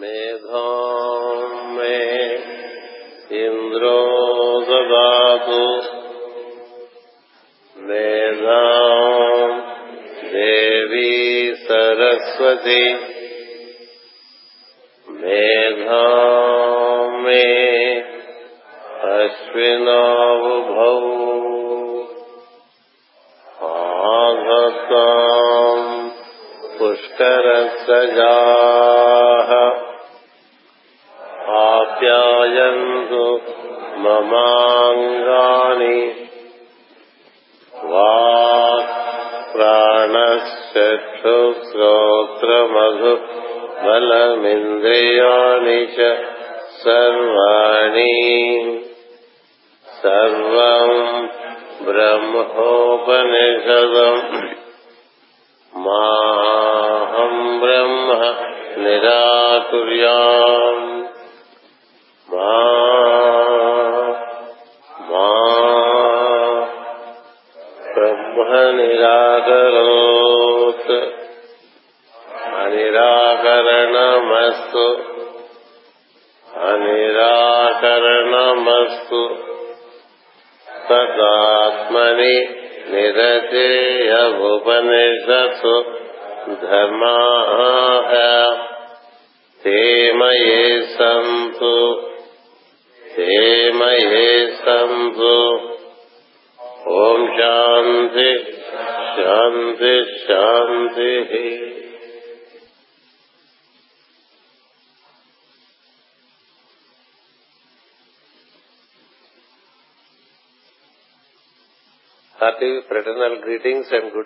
मेधा मे इन्द्रो ददातु मेधा Devi Saraswati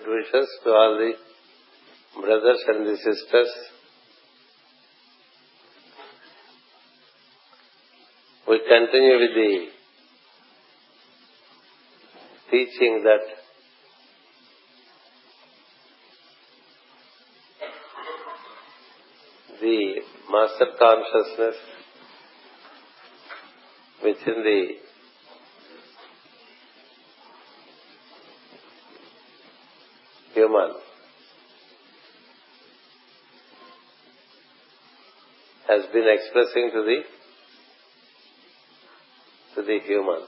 wishes to all the brothers and the sisters. We continue with the teaching that the master consciousness within the human has been expressing to the to the human.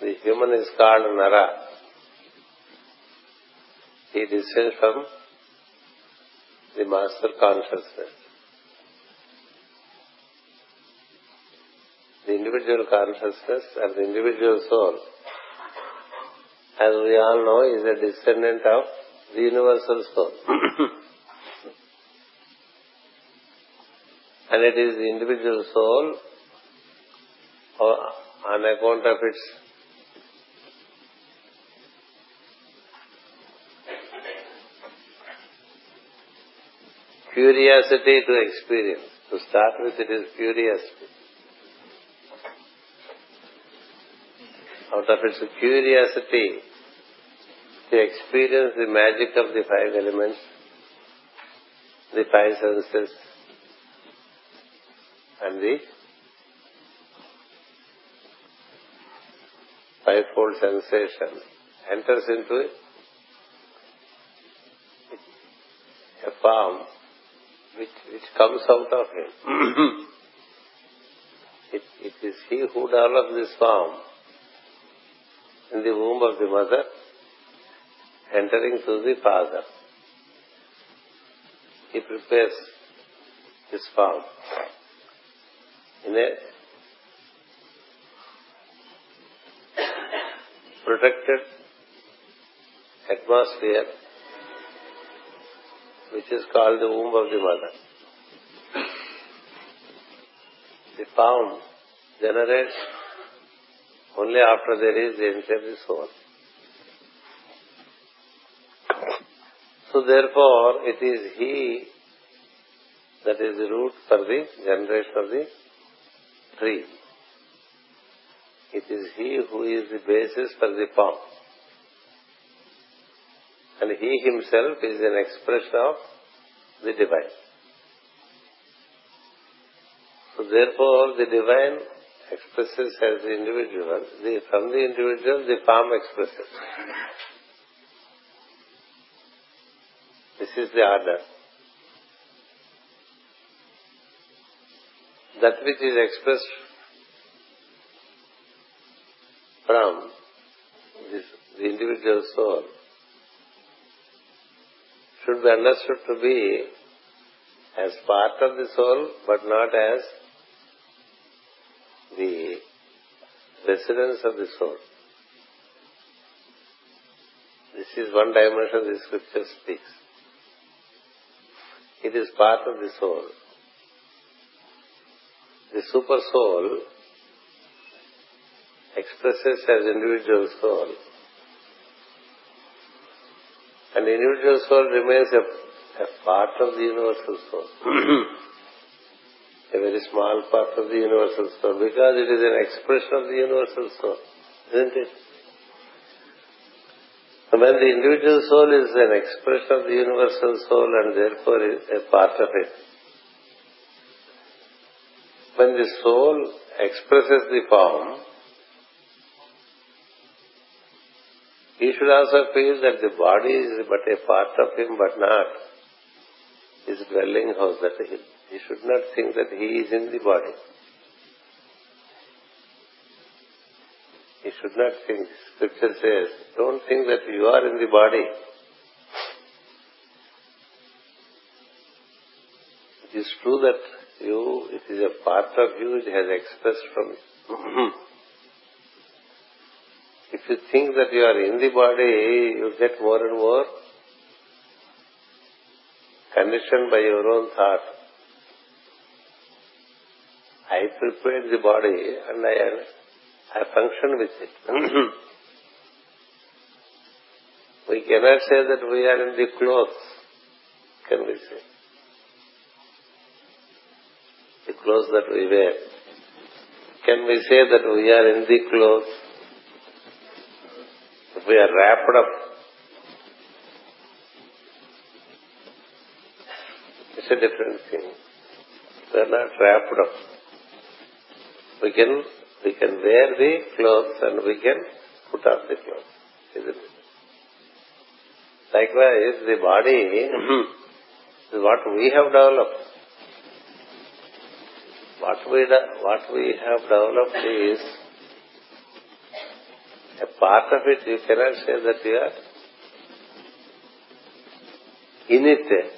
The human is called Nara. He descends from the master consciousness. The individual consciousness and the individual soul as we all know, is a descendant of the universal soul. and it is the individual soul, on account of its curiosity to experience. To start with, it is curiosity. Out of its curiosity, to experience the magic of the five elements, the five senses, and the fivefold sensation enters into a form which, which comes out of him. it, it is he who develops this form in the womb of the mother entering through the father. He prepares his form in a protected atmosphere which is called the womb of the mother. The form generates only after there is the the soul. So therefore, it is he that is the root for the generation of the tree. It is he who is the basis for the palm. And he himself is an expression of the divine. So therefore, the divine expresses as the individual, the, from the individual the palm expresses. This is the order. That which is expressed from this, the individual soul should be understood to be as part of the soul but not as the residence of the soul. This is one dimension the scripture speaks. It is part of the soul. The super soul expresses as individual soul. And the individual soul remains a, a part of the universal soul. a very small part of the universal soul because it is an expression of the universal soul, isn't it? And when the individual soul is an expression of the universal soul and therefore is a part of it, when the soul expresses the form, he should also feel that the body is but a part of him but not his dwelling house, that he, he should not think that he is in the body. He should not think. Scripture says, don't think that you are in the body. It is true that you, it is a part of you, it has expressed from you. Mm-hmm. if you think that you are in the body, you get more and more conditioned by your own thought. I prepared the body and I I function with it. Mm-hmm. we cannot say that we are in the clothes, can we say? The clothes that we wear. Can we say that we are in the clothes? If we are wrapped up, it's a different thing. We are not wrapped up. We can we can wear the clothes and we can put off the clothes. Isn't it? Likewise, the body is what we have developed. What we, what we have developed is a part of it. You cannot say that you are in it.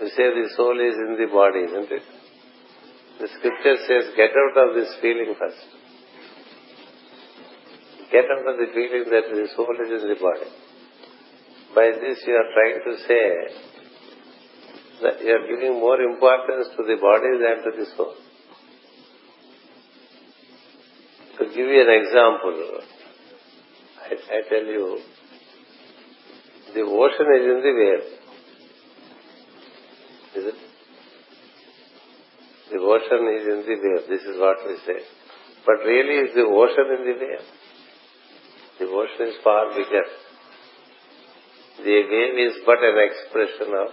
You say the soul is in the body, isn't it? The scripture says, get out of this feeling first. Get out of the feeling that the soul is in the body. By this you are trying to say you are giving more importance to the body than to the soul. To give you an example, I, I tell you, the ocean is in the wave. Is it? The ocean is in the wave. This is what we say. But really is the ocean in the wave? The ocean is far bigger. The wave is but an expression of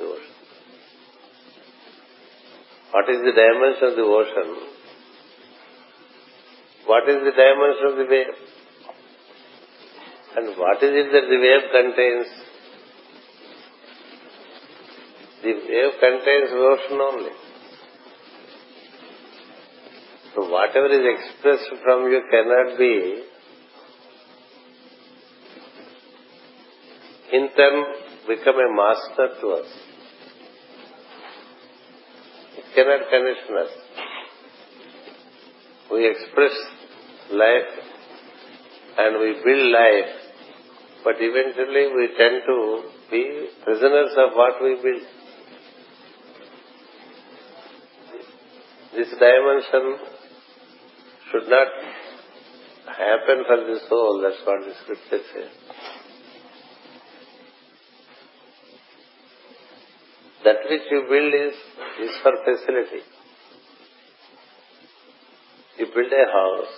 the ocean. What is the dimension of the ocean? What is the dimension of the wave? And what is it that the wave contains? The wave contains ocean only. So whatever is expressed from you cannot be in turn become a master to us. Cannot condition us. We express life and we build life, but eventually we tend to be prisoners of what we build. This dimension should not happen for the soul. That's what the scripture says. That which you build is, is for facility. You build a house,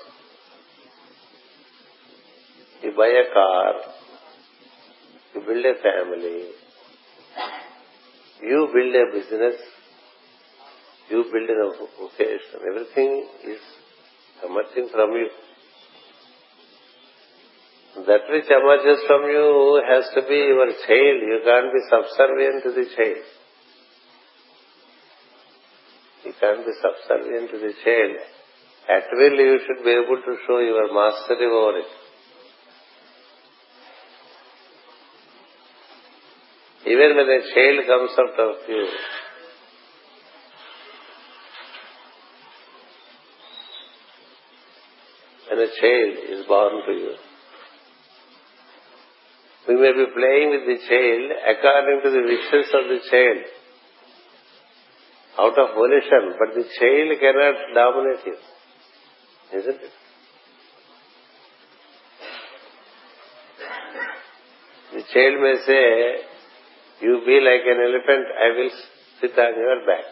you buy a car, you build a family, you build a business, you build a vocation. Everything is emerging from you. That which emerges from you has to be your child. You can't be subservient to the child. You can't be subservient to the child. At will you should be able to show your mastery over it. Even when a child comes out of you, when a child is born to you, we may be playing with the child according to the wishes of the child out of volition, but the child cannot dominate you. Isn't it? The child may say, you be like an elephant, I will sit on your back.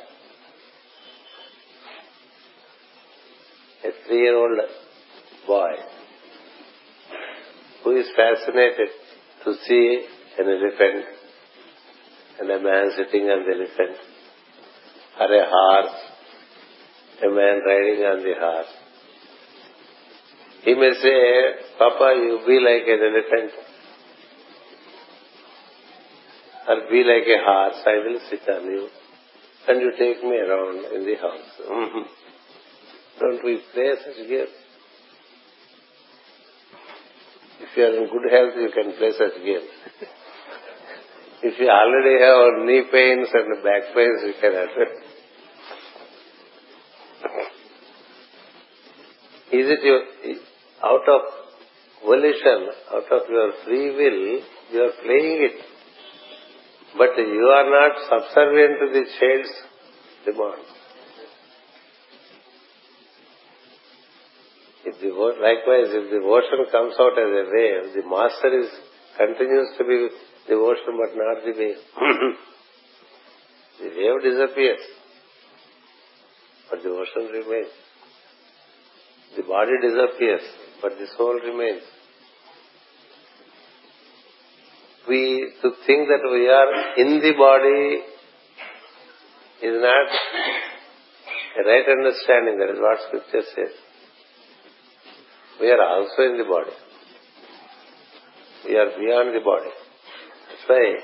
A three-year-old boy who is fascinated to see an elephant and a man sitting on the elephant or a horse, a man riding on the horse. He may say, Papa, you be like an elephant or be like a horse, I will sit on you and you take me around in the house. Mm-hmm. Don't we play such games? If you are in good health, you can play such games. if you already have knee pains and back pains, you can attend. Is it your, out of volition, out of your free will, you are playing it. But you are not subservient to the child's demand. If the, likewise, if ocean comes out as a wave, the master is continues to be the ocean but not the wave. the wave disappears, but the ocean remains. The body disappears, but the soul remains. We to think that we are in the body is not a right understanding. That is what Scripture says. We are also in the body. We are beyond the body. That's why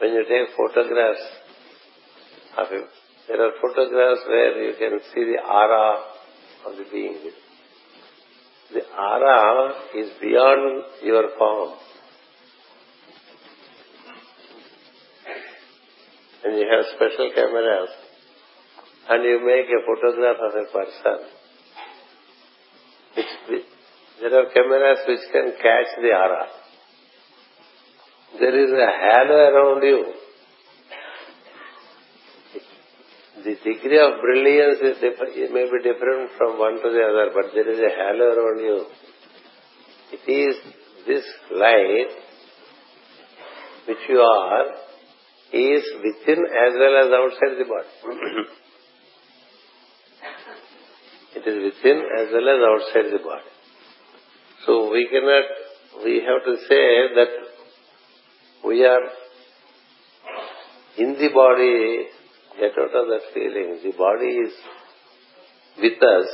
when you take photographs of it, there are photographs where you can see the aura of the being. The aura is beyond your form. And you have special cameras and you make a photograph of a person. There are cameras which can catch the aura. There is a halo around you the degree of brilliance is may be different from one to the other, but there is a halo around you. It is this light which you are is within as well as outside the body. it is within as well as outside the body. So we cannot, we have to say that we are in the body Get out of that feeling. The body is with us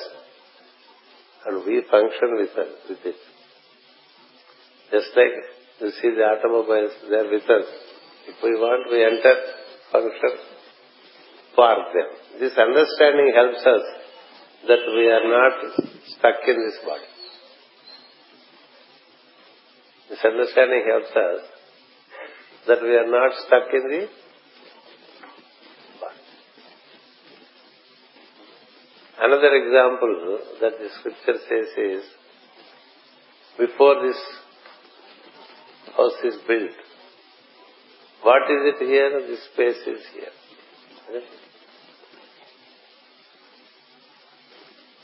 and we function with, it. Just like you see the automobiles, they are with us. If we want, we enter, function, park them. This understanding helps us that we are not stuck in this body. This understanding helps us that we are not stuck in the Another example that the scripture says is, before this house is built, what is it here? The space is here.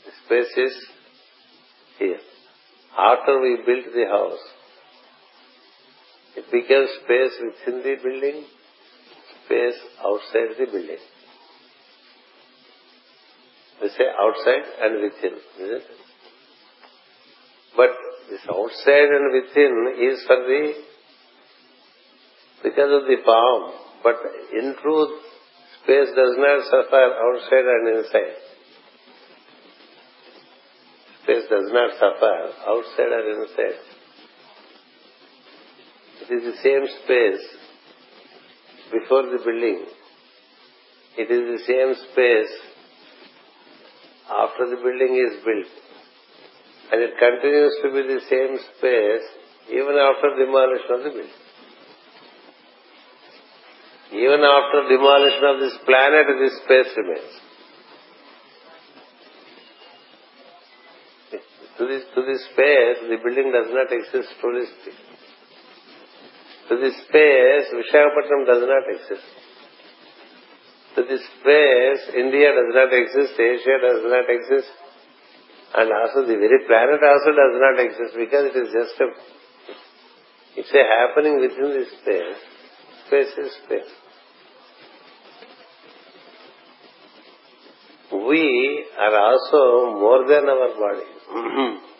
The space is here. After we built the house, it became space within the building, space outside the building. We say outside and within, is it? But this outside and within is for the because of the form. But in truth, space does not suffer outside and inside. Space does not suffer outside or inside. It is the same space before the building. It is the same space after the building is built. And it continues to be the same space even after demolition of the building. Even after demolition of this planet, this space remains. To this, to this space, the building does not exist speaking. To this space, Vishakhapatnam does not exist. To this space, India does not exist, Asia does not exist, and also the very planet also does not exist because it is just a, it's a happening within this space. Space is space. We are also more than our body.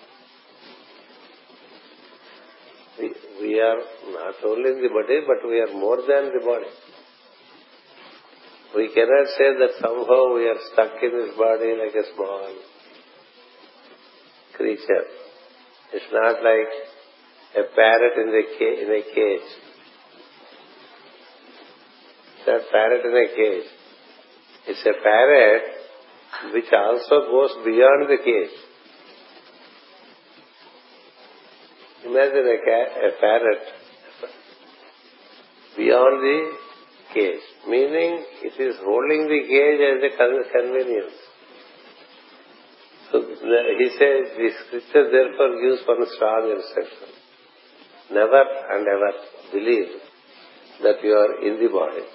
we, we are not only in the body, but we are more than the body. We cannot say that somehow we are stuck in this body like a small creature. It's not like a parrot in, the ca- in a cage. It's not parrot in a cage. It's a parrot which also goes beyond the cage. It's a parrot which also goes beyond the cage. Imagine a, ca- a parrot beyond the cage, meaning it is holding the cage as a convenience. So he says the scripture therefore gives one strong instruction. Never and ever believe that you are in the body.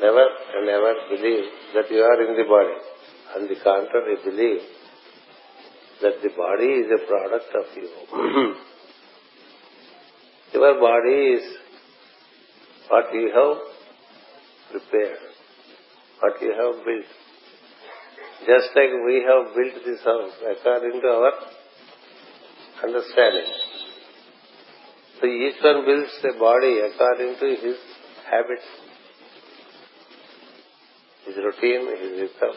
Never and ever believe that you are in the body. On the contrary, believe that the body is a product of you. Your body is what you have prepared, what you have built. Just like we have built this house according to our understanding. So each one builds a body according to his habits, his routine, his rhythm.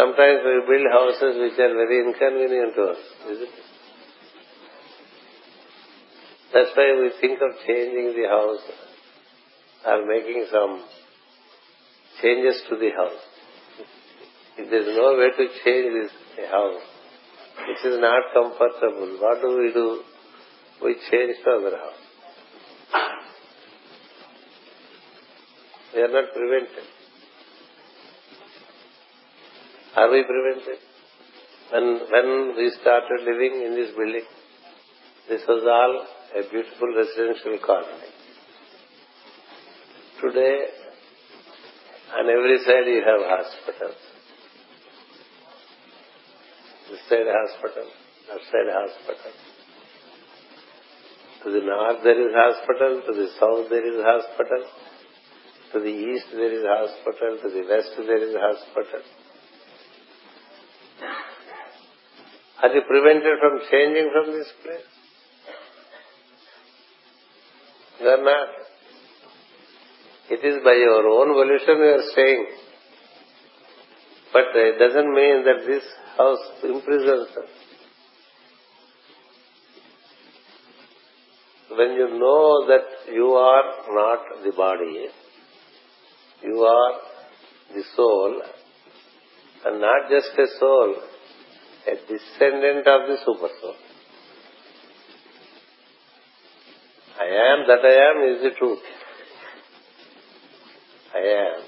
Sometimes we build houses which are very inconvenient to us, isn't it? That's why we think of changing the house or making some changes to the house. If there is no way to change this house, it is not comfortable. What do we do? We change to other house. We are not prevented. Are we prevented? When, when we started living in this building, this was all a beautiful residential colony. Today, on every side you have hospitals. This side hospital, that side hospital. To the north there is hospital, to the south there is hospital, to the east there is hospital, to the west there is hospital. Are you prevented from changing from this place? You are not. It is by your own volition you are staying. But it doesn't mean that this house imprisons us. When you know that you are not the body, you are the soul, and not just a descendant of the super soul. I am that I am is the truth. I am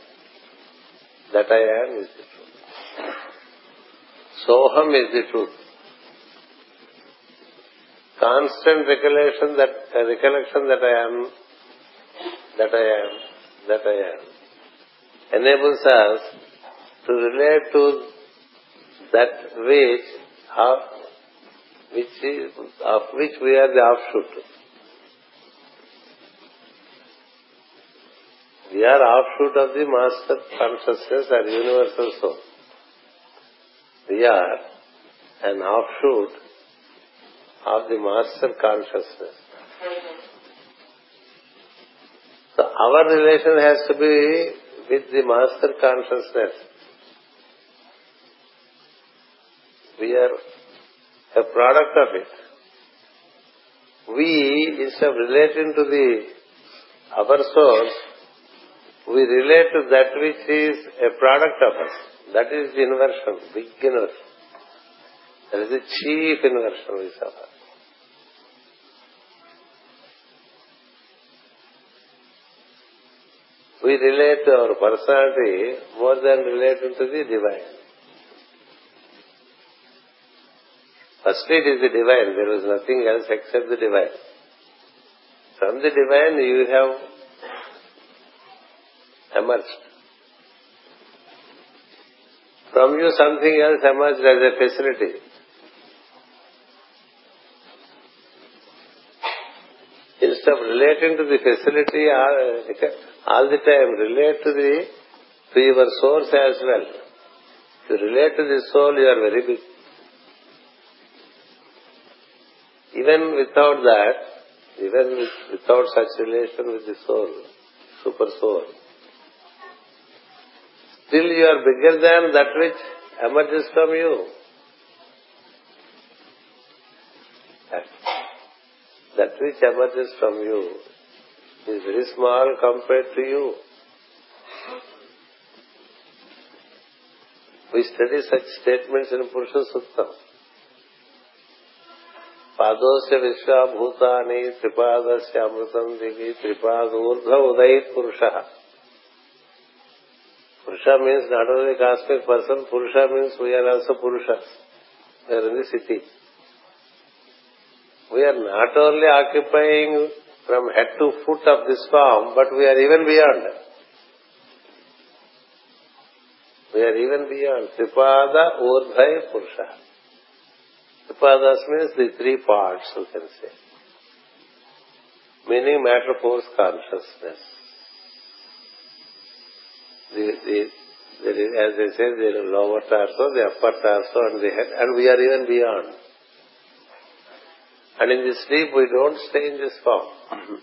that I am is the truth. Soham is the truth. Constant recollection that uh, recollection that I am, that I am, that I am, enables us to relate to that which, of, which is, of which we are the offshoot. We are offshoot of the master consciousness or universal soul. We are an offshoot of the master consciousness. So our relation has to be with the master consciousness. We are a product of it. We, instead of relating to the our source, we relate to that which is a product of us. That is the inversion, big inversion. That is the chief inversion we suffer. We relate to our personality more than relating to the divine. Firstly, it is the divine. There is nothing else except the divine. From the divine, you have emerged. From you, something else emerged as a facility. Instead of relating to the facility all the time, relate to the to your source as well. If you relate to the soul, you are very big. Even without that, even with, without such relation with the soul, super soul, still you are bigger than that which emerges from you. That, that which emerges from you is very small compared to you. We study such statements in Purusha Suktam. పాదోస్య విశ్వభూతాని త్రిపాదస్య అమృతం దివి త్రిపాదూర్ధ ఉదయ పురుష. Purusha means not only cosmic person purusha means we are also purusha. Where in the city we are not only occupying from head to foot of this form but we are even beyond we are even beyond త్రిపాద ఊర్ధై పురుష. Upadas means the three parts, you can say. Meaning matter, force, consciousness. As I said, the lower torso, the upper torso, and the head, and we are even beyond. And in the sleep, we don't stay in this form.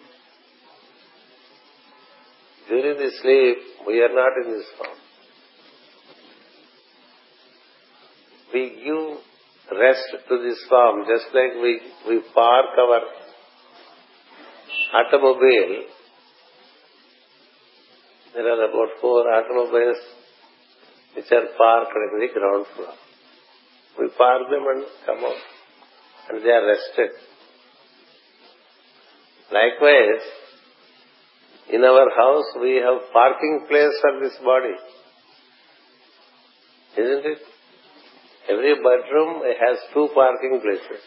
During the sleep, we are not in this form. We give rest to this form, just like we, we park our automobile. There are about four automobiles which are parked in the ground floor. We park them and come out. And they are rested. Likewise, in our house we have parking place for this body. Isn't it? Every bedroom has two parking places.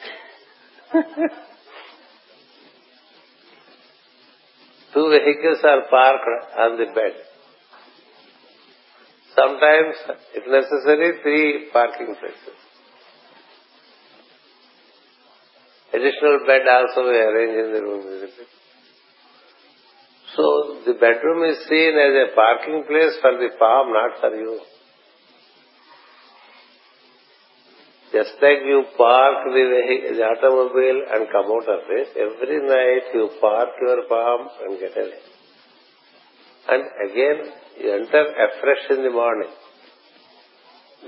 two vehicles are parked on the bed. Sometimes, if necessary, three parking places. Additional bed also we arrange in the room? So, the bedroom is seen as a parking place for the palm, not for you. Just like you park the, vehicle, the automobile and come out of it, every night you park your palm and get away. And again, you enter afresh in the morning.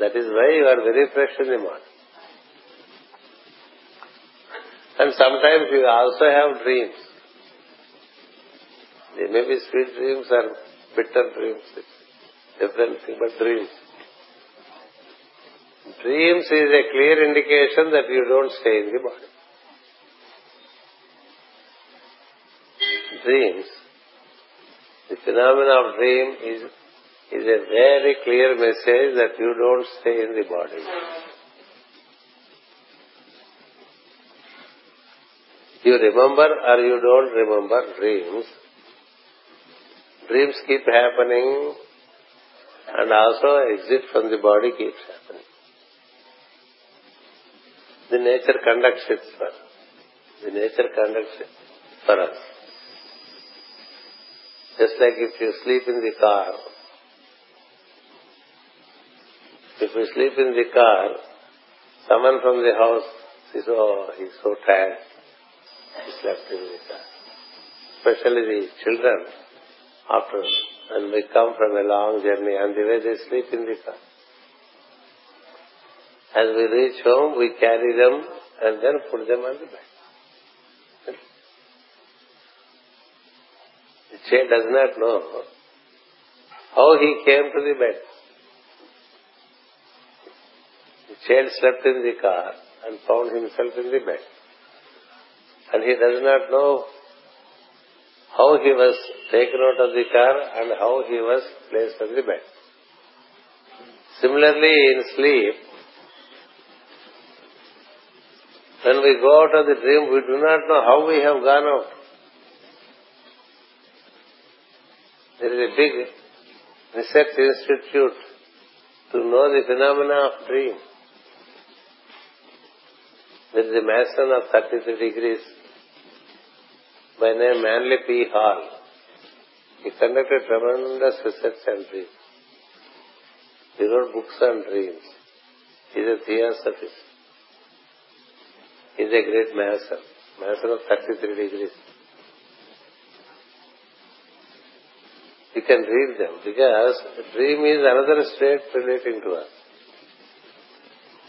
That is why you are very fresh in the morning. And sometimes you also have dreams. They may be sweet dreams or bitter dreams. Different thing, but dreams. Dreams is a clear indication that you don't stay in the body. Dreams, the phenomena of dream is, is a very clear message that you don't stay in the body. You remember or you don't remember dreams. Dreams keep happening and also exit from the body keeps happening. The nature conducts it for us. The nature conducts it for us. Just like if you sleep in the car, if you sleep in the car, someone from the house says, oh, he's so tired. He slept in the car. Especially the children, after when we come from a long journey, and the way they sleep in the car. As we reach home, we carry them and then put them on the bed. The child does not know how he came to the bed. The child slept in the car and found himself in the bed. And he does not know how he was taken out of the car and how he was placed on the bed. Similarly, in sleep, when we go out of the dream, we do not know how we have gone out. There is a big research institute to know the phenomena of dream. There is a mason of 33 degrees by name Manly P. Hall. He conducted tremendous research on dreams. He wrote books on dreams. He is a theosophist. Is a great master. Master of 33 degrees. You can read them because dream is another state relating to us.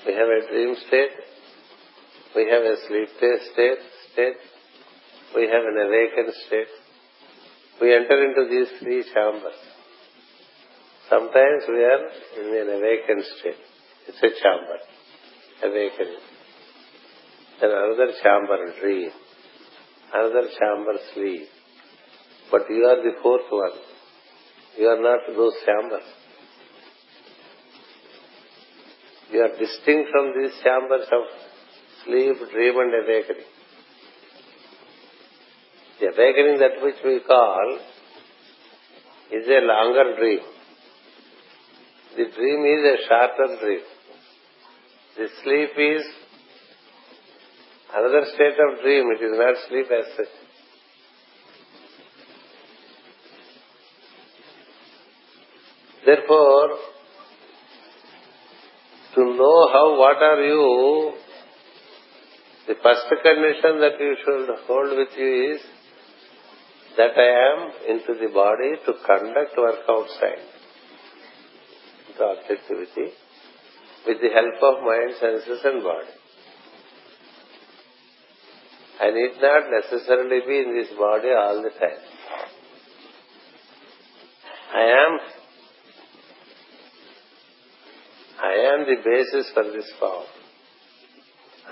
We have a dream state. We have a sleep state, state we have an awakened state. We enter into these three chambers. Sometimes we are in an awakened state. It's a chamber, awakening. Then another chamber, dream. Another chamber, sleep. But you are the fourth one. You are not those chambers. You are distinct from these chambers of sleep, dream and awakening. The awakening that which we call is a longer dream. The dream is a shorter dream. The sleep is another state of dream. It is not sleep as such. Therefore, to know how, what are you, the first condition that you should hold with you is that I am into the body to conduct work outside. The objectivity with the help of mind, senses and body. I need not necessarily be in this body all the time. I am I am the basis for this form.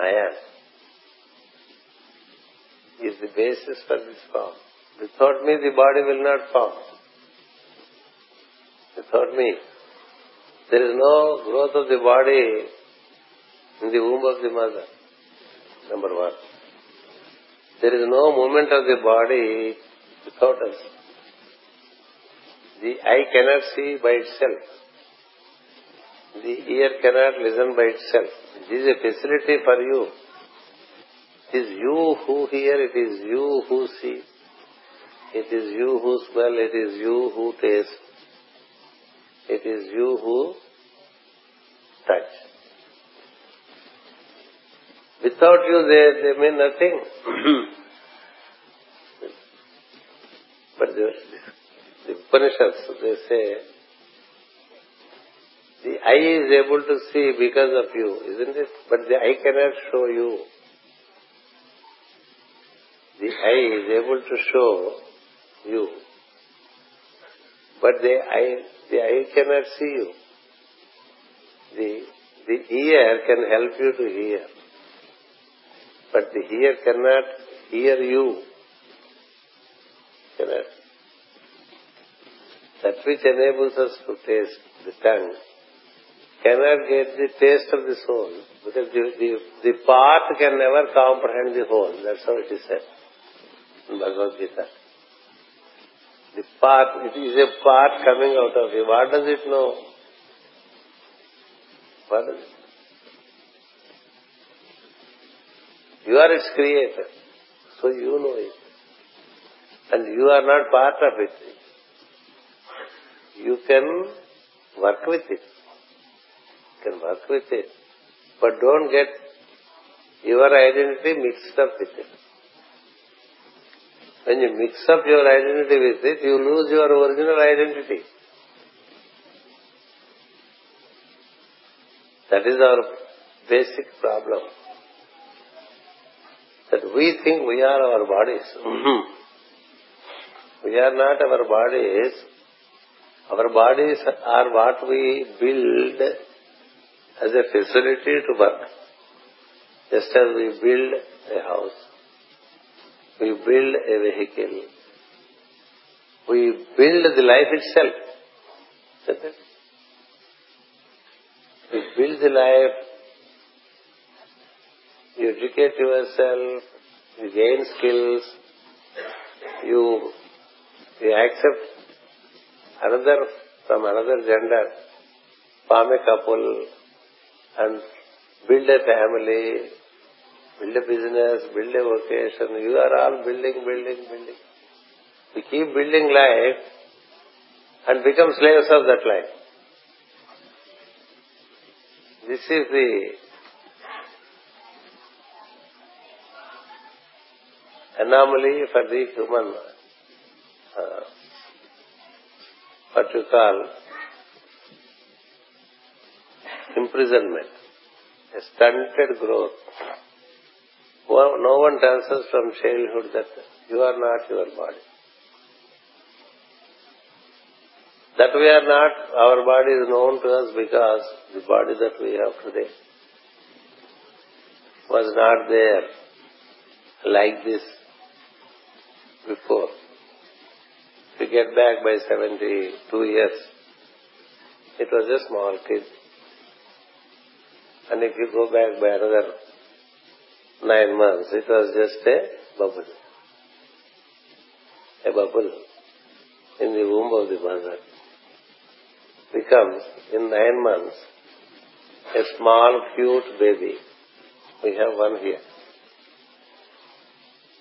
I am is the basis for this form. Without me, the body will not form. Without me, there is no growth of the body in the womb of the mother. Number one. There is no movement of the body without us. The eye cannot see by itself. The ear cannot listen by itself. This is a facility for you. It is you who hear, it is you who see. It is you who smell, it is you who taste, it is you who touch. Without you, they, they mean nothing. but the, the Upanishads, they say, the eye is able to see because of you, isn't it? But the eye cannot show you. The eye is able to show you. But the eye, the eye cannot see you. The, the ear can help you to hear. But the ear cannot hear you. Cannot. That which enables us to taste the tongue cannot get the taste of the soul because the, the, the part can never comprehend the whole. That's how it is said in Bhagavad Gita. The part, it is a part coming out of you. What does it know? What does it? You are its creator. So you know it. And you are not part of it. You can work with it. You can work with it. But don't get your identity mixed up with it. When you mix up your identity with it, you lose your original identity. That is our basic problem. Think we are our bodies. Mm-hmm. we are not our bodies. Our bodies are what we build as a facility to work. Just as we build a house, we build a vehicle, we build the life itself. We build the life, you educate yourself, you gain skills, you, you accept another from another gender, form a couple and build a family, build a business, build a vocation. You are all building, building, building. We keep building life and become slaves of that life. This is the anomaly for the human, uh, what you call imprisonment, a stunted growth. No one tells us from childhood that you are not your body. That we are not, our body is known to us because the body that we have today was not there like this before. You get back by 72 years, it was a small kid. And if you go back by another nine months, it was just a bubble. A bubble in the womb of the mother becomes, in nine months, a small, cute baby. We have one here.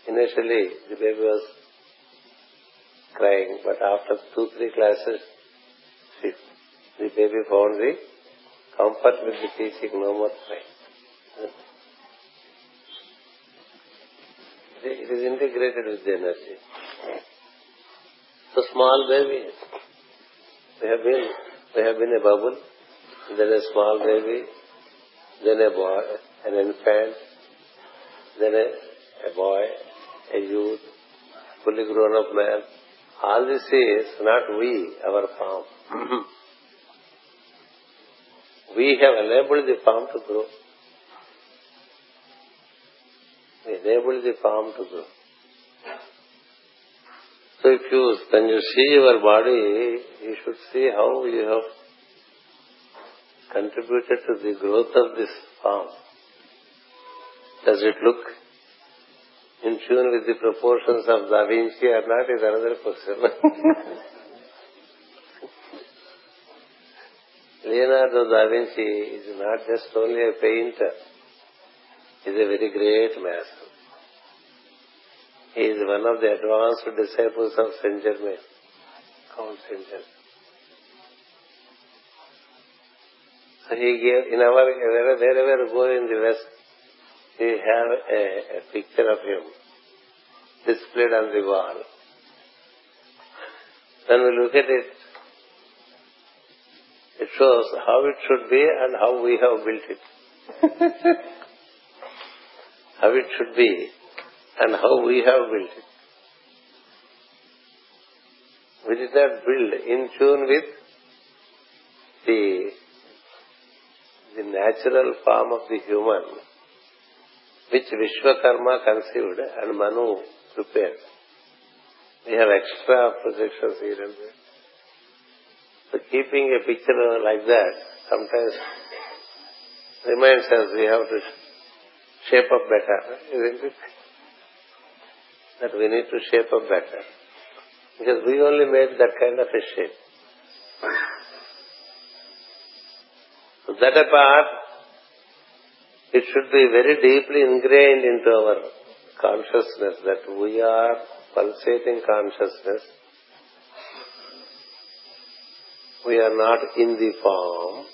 Initially, the baby was crying, but after two, three classes, the baby found the comfort with the teaching, no more crying. It is integrated with the energy. So small baby, we have been we have been a bubble, then a small baby, then a boy, an infant, then a, a boy, a youth, fully grown up man. All this is not we, our palm. we have enabled the palm to grow. We enabled the palm to grow. So if you, when you see your body, you should see how you have contributed to the growth of this palm. Does it look in tune with the proportions of Da Vinci or not is another question. Leonardo da Vinci is not just only a painter, he is a very great master. He is one of the advanced disciples of Saint Germain, Count Saint Germain. So he gave, in our, wherever we go in the West, we have a, a picture of him displayed on the wall. When we look at it, it shows how it should be and how we have built it. how it should be and how we have built it. We did not build in tune with the, the natural form of the human, Vishwakarma conceived and Manu prepared. We have extra projections here and there. So keeping a picture like that sometimes reminds us we have to shape up better, isn't it? that we need to shape up better. Because we only made that kind of a shape. So that apart, it should be very deeply ingrained into our consciousness that we are pulsating consciousness. We are not in the form.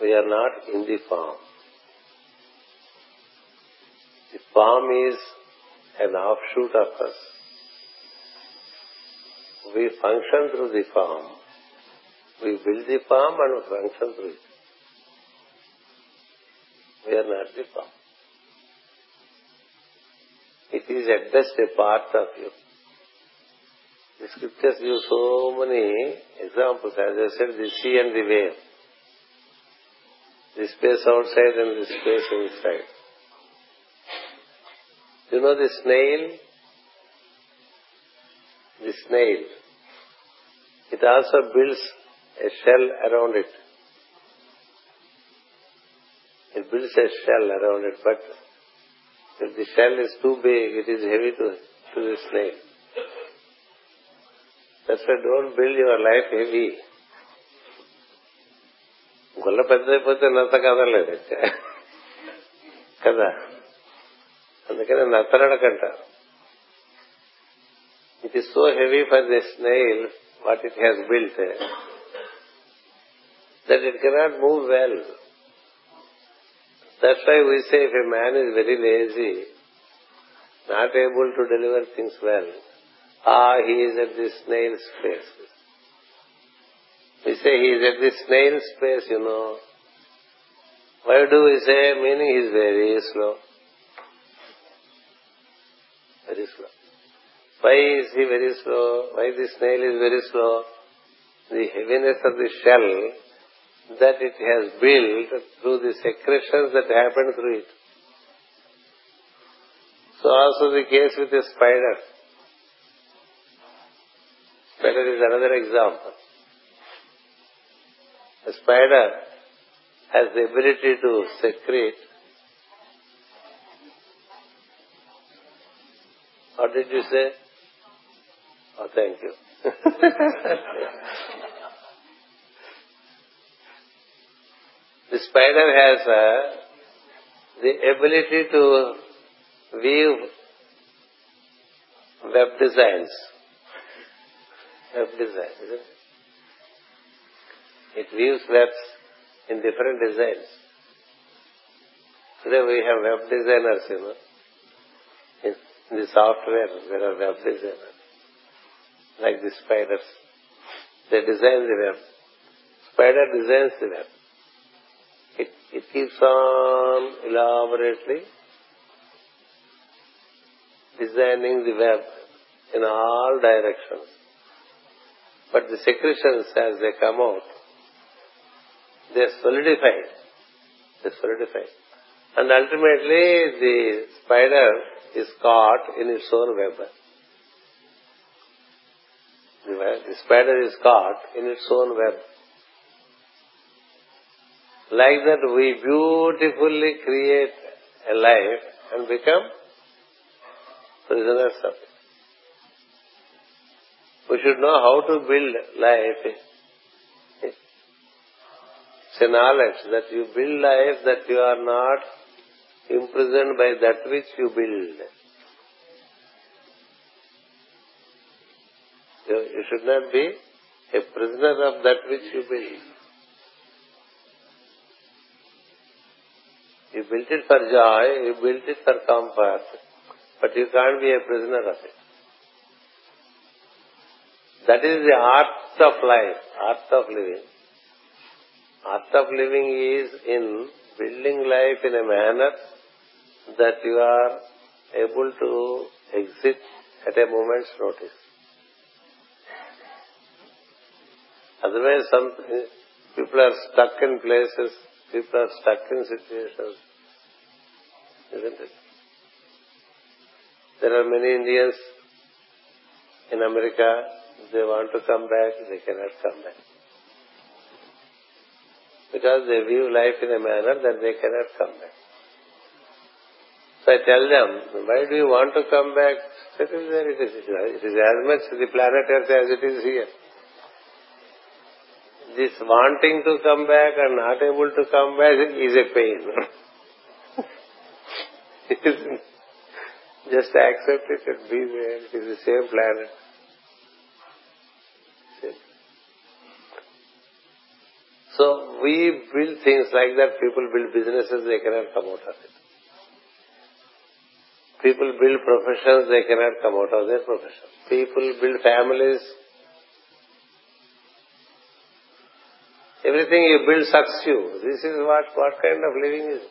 We are not in the form. The form is an offshoot of us. We function through the form. We build the form and we function through it. We are not the. It is at best a part of you. The scriptures give so many examples. As I said, the sea and the wave. The space outside and the space inside. You know the snail? The snail. It also builds a shell around it. It builds a shell around it, but if the shell is too big, it is heavy to, to the snail. That's why don't build your life heavy. గుల్ల పెద్దదైపోతే నత్త కదలేదు కదా అందుకని నత్తనడకంటారు it is so heavy for the snail what it has built that it cannot move well that's why we say if a man is very lazy, not able to deliver things well, ah, he is at the snail's pace. We say he is at the snail's pace, you know. Why do we say? Meaning he is very slow. Very slow. Why is he very slow? Why the snail is very slow? The heaviness of the shell that it has built through the secretions that happen through it. So also the case with the spider. Spider is another example. A spider has the ability to secrete. What did you say? Oh, thank you. The spider has uh, the ability to weave web designs. Web design, it? it weaves webs in different designs. Today we have web designers, you know. In the software, there are web designers. Like the spiders. They design the web. Spider designs the web. It, keeps on elaborately designing the web in all directions. But the secretions as they come out, they solidify. They solidify. And ultimately the spider is caught in its own web. The spider is caught in its own web. Like that we beautifully create a life and become prisoners of it. We should know how to build life. It's a knowledge that you build life that you are not imprisoned by that which you build. You should not be a prisoner of that which you build. Built it for joy, you built it for comfort, but you can't be a prisoner of it. That is the art of life, art of living. Art of living is in building life in a manner that you are able to exit at a moment's notice. Otherwise, some people are stuck in places, people are stuck in situations isn't it? There are many Indians in America, they want to come back, they cannot come back. Because they view life in a manner that they cannot come back. So I tell them, why do you want to come back? It is there, it is. It is as much the planet Earth as it is here. This wanting to come back and not able to come back is a pain. Just accept it and be there. It is the same planet. So we build things like that. People build businesses, they cannot come out of it. People build professions, they cannot come out of their profession. People build families. Everything you build sucks you. This is what, what kind of living is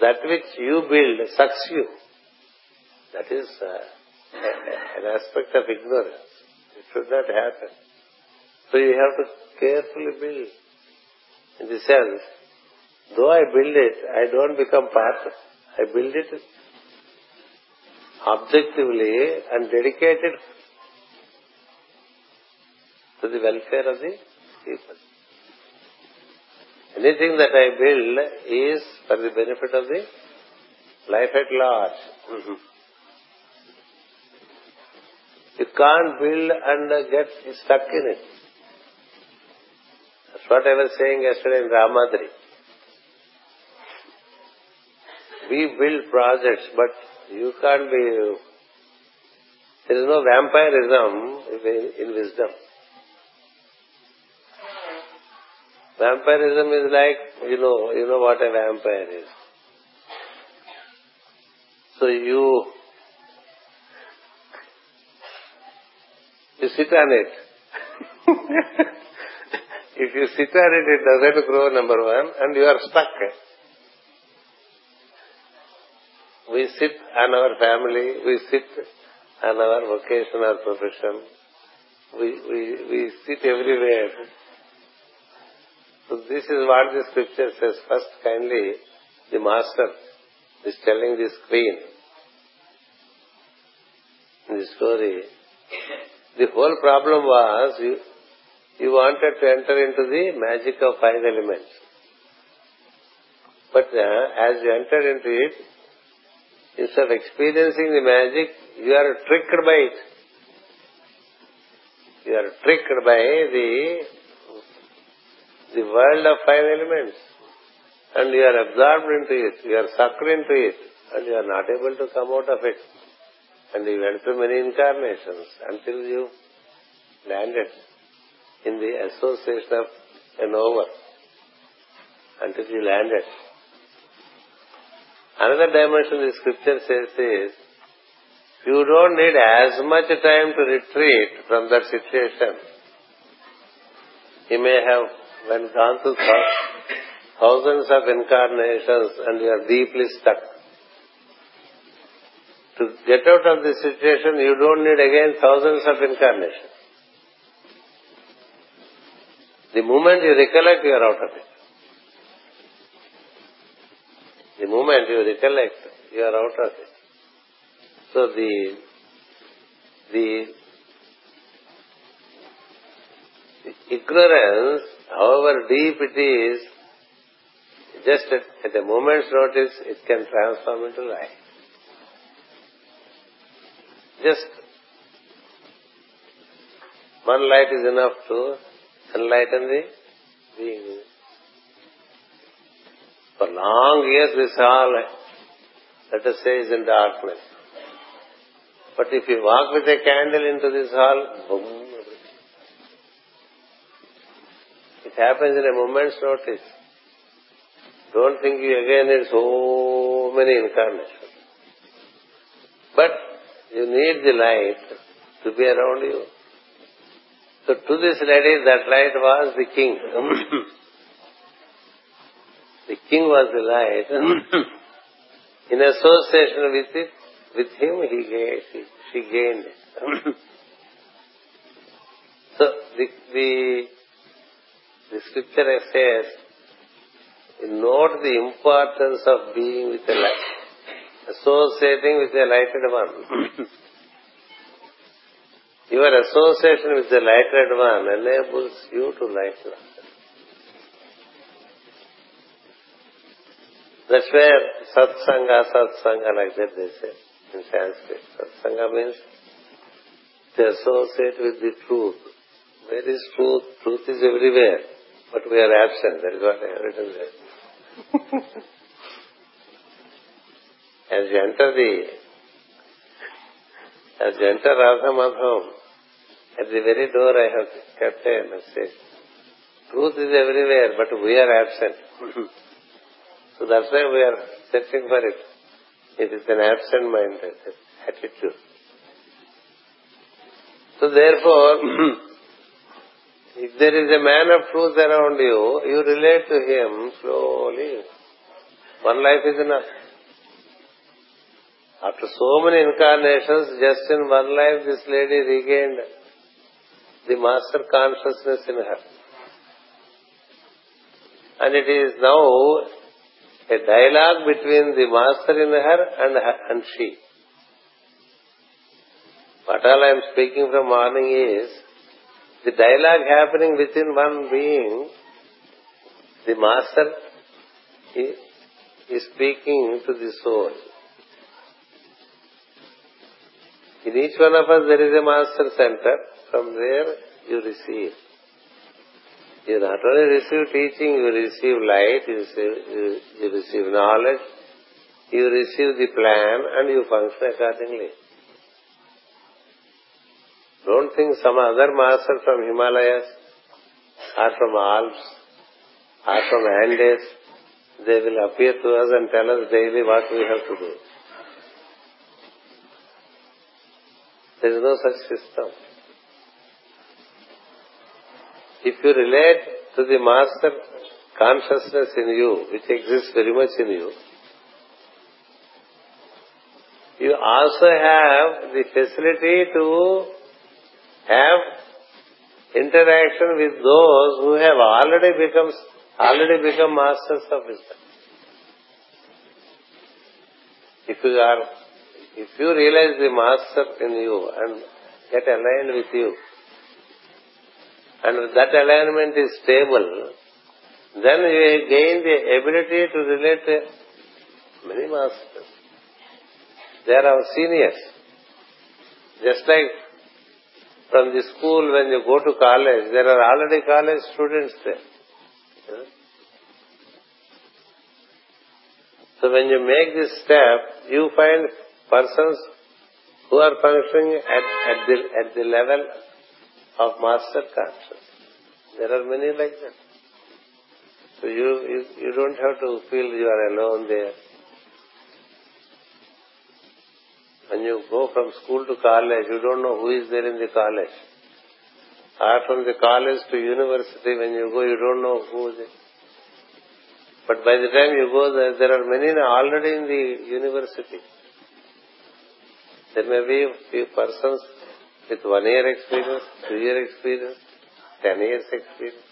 that which you build sucks you. That is uh, an aspect of ignorance. It should not happen. So you have to carefully build. In the sense, though I build it, I don't become part. I build it objectively and dedicated to the welfare of the people. Anything that I build is for the benefit of the life at large. Mm-hmm. You can't build and get stuck in it. That's what I was saying yesterday in Ramadri. We build projects, but you can't be. There is no vampirism in wisdom. Vampirism is like, you know, you know what a vampire is. So you, you sit on it. if you sit on it, it doesn't grow, number one, and you are stuck. We sit on our family, we sit on our vocation or profession, we, we, we sit everywhere so this is what the scripture says. First, kindly, the master is telling this queen in the story. The whole problem was you, you wanted to enter into the magic of five elements. But uh, as you entered into it, instead of experiencing the magic, you are tricked by it. You are tricked by the the world of five elements. And you are absorbed into it, you are sucked into it, and you are not able to come out of it. And you went through many incarnations until you landed in the association of an over. Until you landed. Another dimension the scripture says is, you don't need as much time to retreat from that situation. You may have when gone through thousands of incarnations and you are deeply stuck. To get out of this situation, you don't need again thousands of incarnations. The moment you recollect, you are out of it. The moment you recollect, you are out of it. So the the ignorance however deep it is, just at, at a moment's notice, it can transform into light. Just one light is enough to enlighten the being. For long years, this all, let us say, is in darkness. But if you walk with a candle into this hall, boom, It happens in a moment's notice. Don't think you again need so many incarnations. But you need the light to be around you. So to this lady, that light was the king. the king was the light. In association with it, with him, he gained, she, she gained it. so the, the the scripture says, note the importance of being with a light, associating with a lighted one. Your association with the lighted one enables you to light That's where satsanga, satsanga, like that they say in Sanskrit. Satsanga means to associate with the truth. Where is truth? Truth is everywhere. But we are absent. That is what I have written there. as you enter the, as you enter Radha Madhavam, at the very door I have kept a message. Truth is everywhere, but we are absent. so that's why we are searching for it. It is an absent-minded attitude. So therefore, If there is a man of truth around you, you relate to him slowly. One life is enough. After so many incarnations, just in one life, this lady regained the master consciousness in her. And it is now a dialogue between the master in her and, and she. What all I am speaking from morning is the dialogue happening within one being, the master is speaking to the soul. In each one of us there is a master center from where you receive. You not only receive teaching, you receive light, you receive, you, you receive knowledge, you receive the plan and you function accordingly. Don't think some other master from Himalayas or from Alps or from Andes, they will appear to us and tell us daily what we have to do. There is no such system. If you relate to the master consciousness in you, which exists very much in you, you also have the facility to have interaction with those who have already become already become masters of wisdom. If you are if you realize the master in you and get aligned with you, and that alignment is stable, then you gain the ability to relate to many masters. They are our seniors. Just like from the school when you go to college, there are already college students there. So when you make this step, you find persons who are functioning at, at, the, at the level of master consciousness. There are many like that. So you, you, you don't have to feel you are alone there. When you go from school to college, you don't know who is there in the college. Or from the college to university, when you go, you don't know who is there. But by the time you go there, there are many already in the university. There may be few persons with one year experience, two year experience, ten years experience.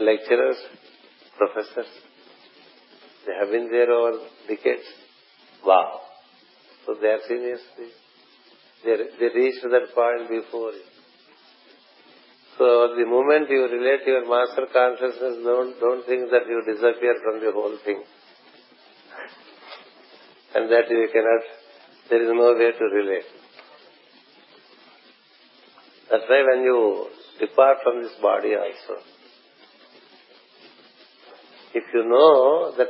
Lecturers, professors, they have been there over decades. Wow. So they are seniors. They, they reached that point before you. So the moment you relate your master consciousness, don't, don't think that you disappear from the whole thing and that you cannot, there is no way to relate. That's why when you depart from this body also, if you know that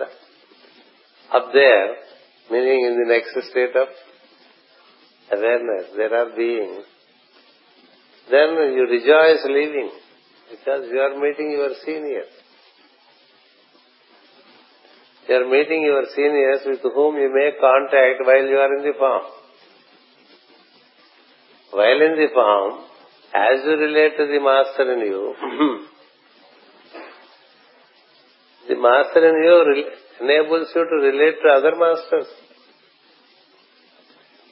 up there, meaning in the next state of awareness, there are beings, then you rejoice leaving because you are meeting your seniors. You are meeting your seniors with whom you make contact while you are in the form. While in the form, as you relate to the master in you, the master in you enables you to relate to other masters.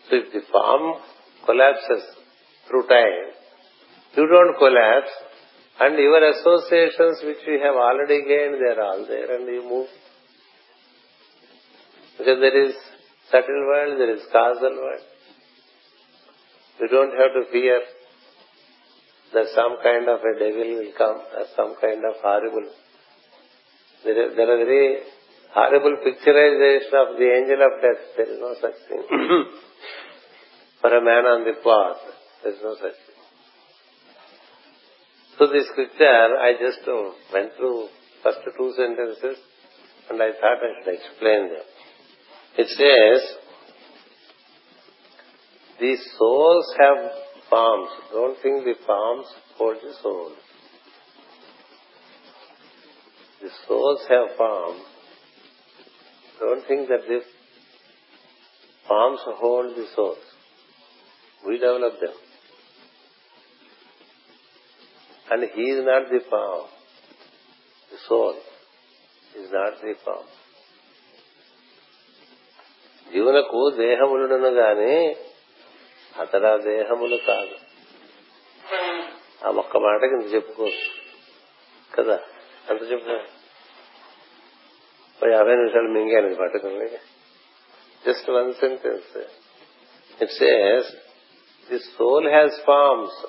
So if the form collapses through time, you don't collapse and your associations which you have already gained, they are all there and you move because there is subtle world, there is causal world. You don't have to fear that some kind of a devil will come or some kind of horrible. There are, there are very horrible picturization of the angel of death. There is no such thing. For a man on the path, there is no such thing. So this scripture, I just uh, went through first two sentences and I thought I should explain them. It says, the souls have palms. Don't think the palms hold the soul. The souls have palms. Don't think that this palms hold the source we develop them and he not the form the soul is not the palm జీవులకు దేహములను గాని అతడా దేహములు కాదు. ఆ ఒక్క మాటకి ఇంత చెప్పుకోవచ్చు. కదా? అంత చెప్పుకోవచ్చు? ఓ యాభై నిమిషాలు మింగాను పట్టుకుని just one sentence it says the soul has forms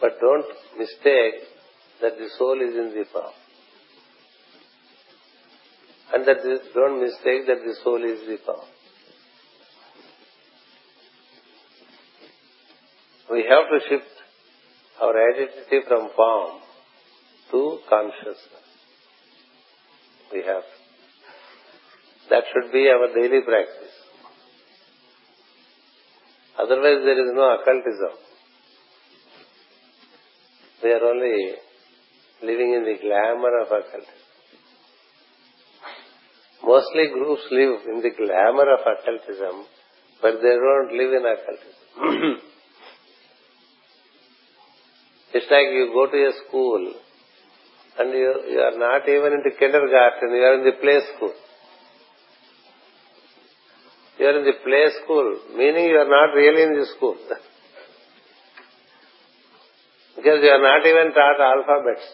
but don't mistake that the soul is in the form and that this, don't mistake that the soul is the power. We have to shift our identity from form to consciousness. we have. That should be our daily practice. Otherwise there is no occultism. We are only living in the glamour of occultism. Mostly groups live in the glamour of occultism, but they don't live in occultism. it's like you go to a school and you, you are not even in the kindergarten, you are in the play school. You are in the play school, meaning you are not really in the school. because you are not even taught alphabets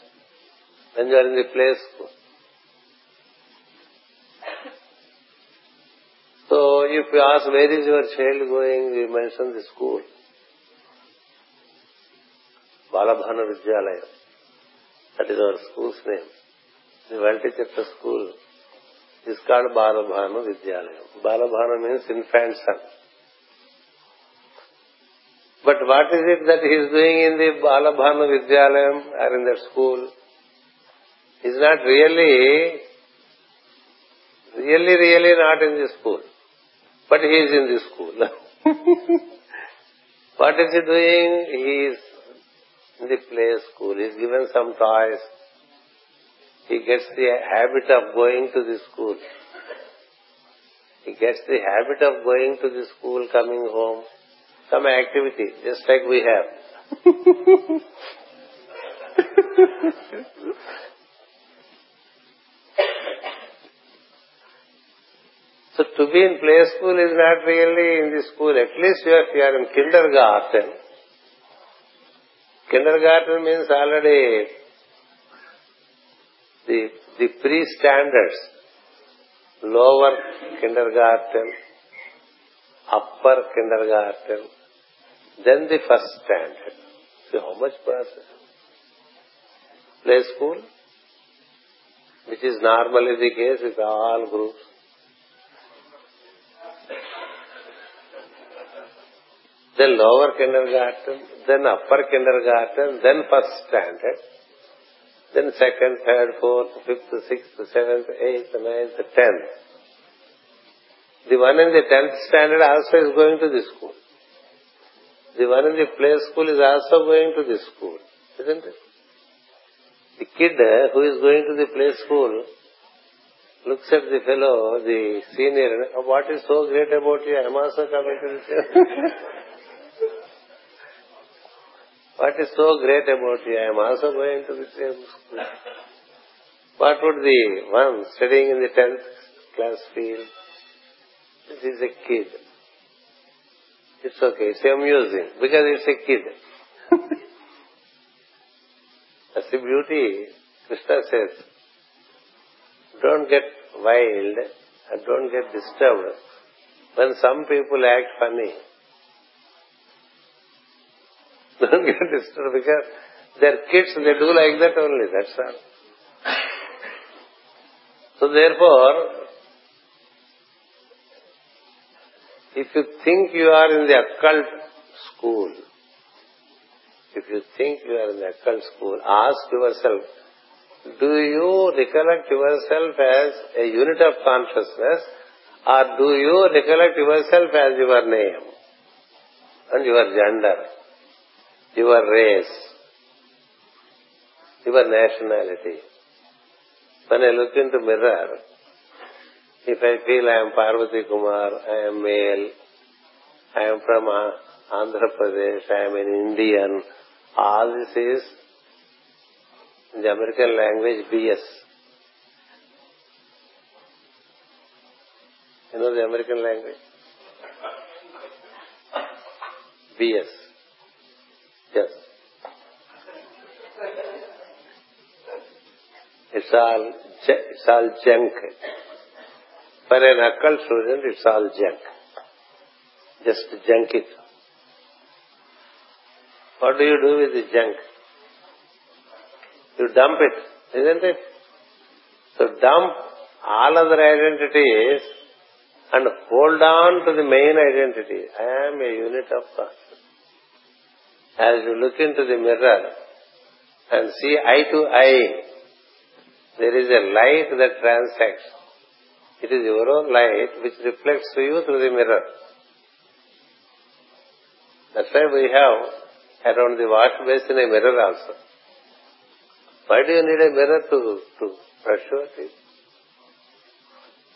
when you are in the play school. So if you ask where is your child going, we mention the school. Balabhanu Vidyalaya. That is our school's name. The Valtichetta school is called Balabhanu Vidyalaya. Balabhanu means infant sun. But what is it that he is doing in the Balabhanu Vidyalayam or in that school? He is not really, really, really not in the school. But he is in the school. what is he doing? He is in the play school. He is given some toys. He gets the habit of going to the school. He gets the habit of going to the school, coming home. Some activity, just like we have. So to be in play school is not really in the school. At least are, you are in kindergarten. Kindergarten means already the, the pre-standards. Lower kindergarten, upper kindergarten, then the first standard. See how much process? Play school, which is normally the case with all groups. Then lower kindergarten, then upper kindergarten, then first standard, then second, third, fourth, fifth, sixth, seventh, eighth, ninth, tenth. The one in the tenth standard also is going to the school. The one in the play school is also going to the school, isn't it? The kid uh, who is going to the play school looks at the fellow, the senior, what is so great about you? I am also coming to this. What is so great about you? I am also going to the same school. What would the one studying in the tenth class feel? This is a kid. It's okay. It's amusing because it's a kid. That's the beauty. Krishna says, don't get wild and don't get disturbed when some people act funny. Don't get disturbed because they're kids, they do like that only, that's all. So therefore, if you think you are in the occult school, if you think you are in the occult school, ask yourself, do you recollect yourself as a unit of consciousness or do you recollect yourself as your name and your gender? Your race, your nationality. When I look into the mirror, if I feel I am Parvati Kumar, I am male, I am from Andhra Pradesh, I am an Indian, all this is in the American language BS. You know the American language? BS. It's all, it's all junk. For an occult student, it's all junk. Just junk it. What do you do with the junk? You dump it, isn't it? So dump all other identities and hold on to the main identity. I am a unit of consciousness. As you look into the mirror and see eye to eye, there is a light that transacts. It is your own light which reflects to you through the mirror. That's why we have around the wash basin a mirror also. Why do you need a mirror to, to brush your teeth?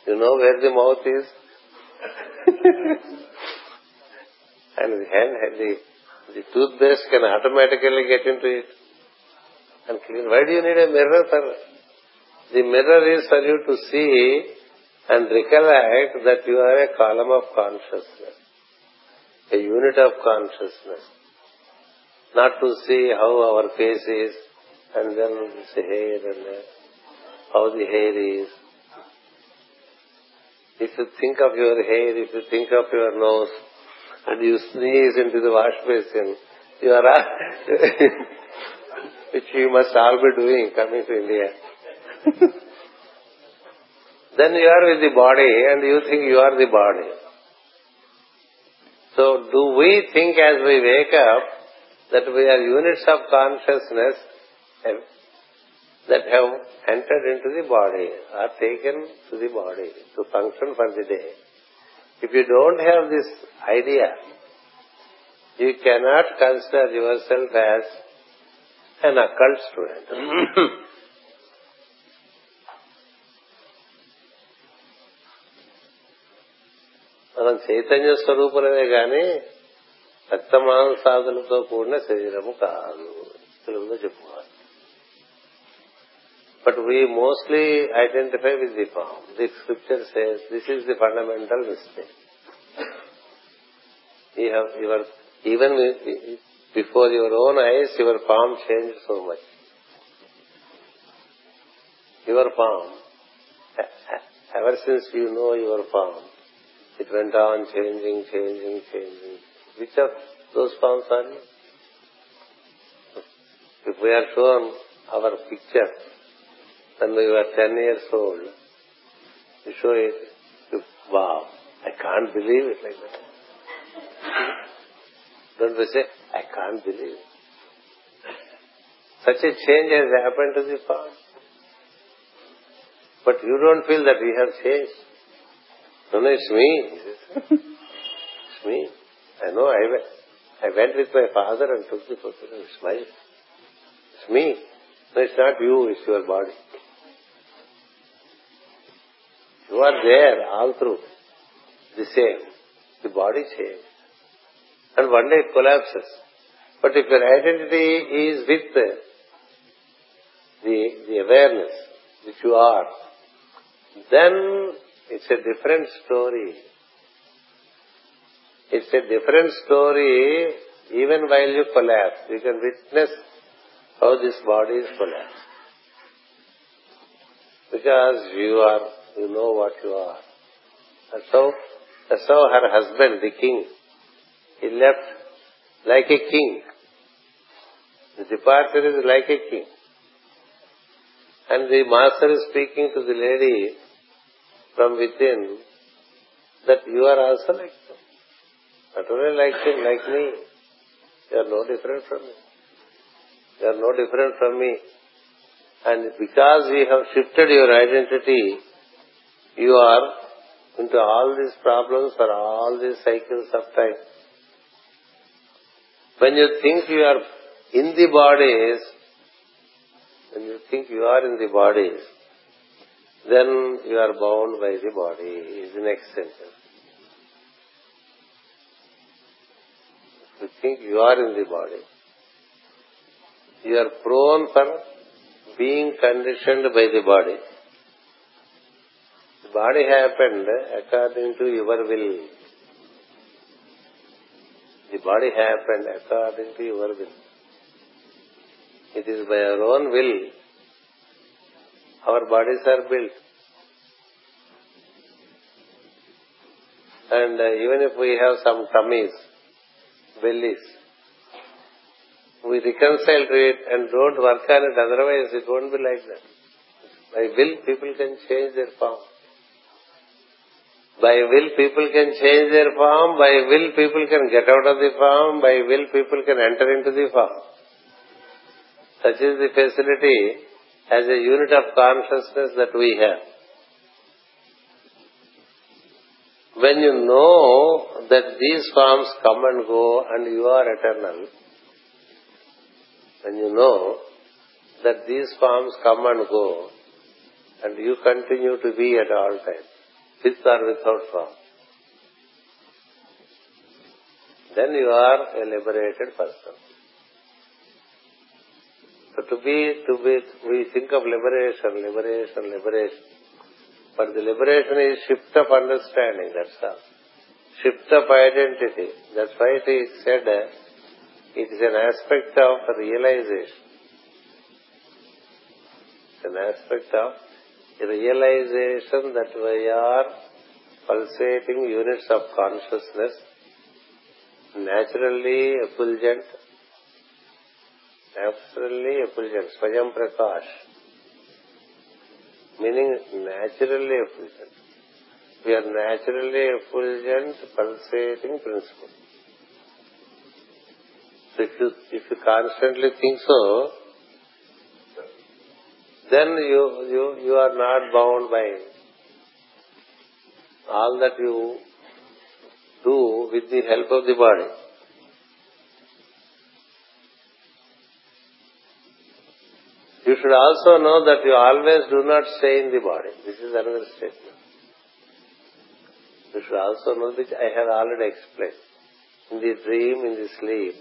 You know where the mouth is? and the hand, the, the toothpaste can automatically get into it and clean. Why do you need a mirror, sir? The mirror is for you to see and recollect that you are a column of consciousness, a unit of consciousness. Not to see how our face is and then this hair and how the hair is. If you think of your hair, if you think of your nose, and you sneeze into the wash basin, you are, which you must all be doing coming to India. then you are with the body and you think you are the body. So do we think as we wake up that we are units of consciousness eh, that have entered into the body are taken to the body to function for the day. If you don't have this idea, you cannot consider yourself as an occult student. మనం చైతన్య స్వరూపులమే గాని రక్త మాంసాదులతో కూడిన శరీరము కాదు తెలుగులో చెప్పుకోవాలి but we mostly identify with the form. The scripture says this is the fundamental mistake. You have your, even before your own eyes, your form changed so much. Your form, ever since you know your form, it went on changing, changing, changing. Which of those forms are you? If we are shown our picture, when you were 10 years old, you show it, you, wow, I can't believe it like that. Don't we say, I can't believe it. Such a change has happened to the past. But you don't feel that we have changed. No, no, it's me. It's me. I know, I went, I went with my father and took the photo and smiled. It's me. No, it's not you, it's your body. You are there all through. The same. The body changes. And one day it collapses. But if your identity is with the, the awareness which you are, then it's a different story. It's a different story even while you collapse. You can witness how this body is collapsed. Because you know what you are. That's how, that's how her husband, the king, he left like a king. The departure is like a king. And the master is speaking to the lady from within that you are also like him. Not only like him, like me. You are no different from me. You are no different from me. And because we have shifted your identity, you are into all these problems or all these cycles of time. When you think you are in the bodies, when you think you are in the bodies, then you are bound by the body, is the next sentence. If you think you are in the body, you are prone for being conditioned by the body body happened according to your will. The body happened according to your will. It is by our own will our bodies are built. And uh, even if we have some tummies, bellies, we reconcile to it and don't work on it, otherwise it won't be like that. By will, people can change their form. By will, people can change their form. By will, people can get out of the form. By will, people can enter into the form. Such is the facility as a unit of consciousness that we have. When you know that these forms come and go and you are eternal, when you know that these forms come and go and you continue to be at all times, with or without form. Then you are a liberated person. So to be, to be, we think of liberation, liberation, liberation. But the liberation is shift of understanding, that's all. Shift of identity. That's why it is said it is an aspect of realization. It's an aspect of realization that we are pulsating units of consciousness, naturally effulgent, naturally effulgent, Swayam Prakash, meaning naturally effulgent. We are naturally effulgent, pulsating principle. So if you, if you constantly think so, then you, you, you are not bound by all that you do with the help of the body. You should also know that you always do not stay in the body. This is another statement. You should also know which I have already explained. In the dream, in the sleep,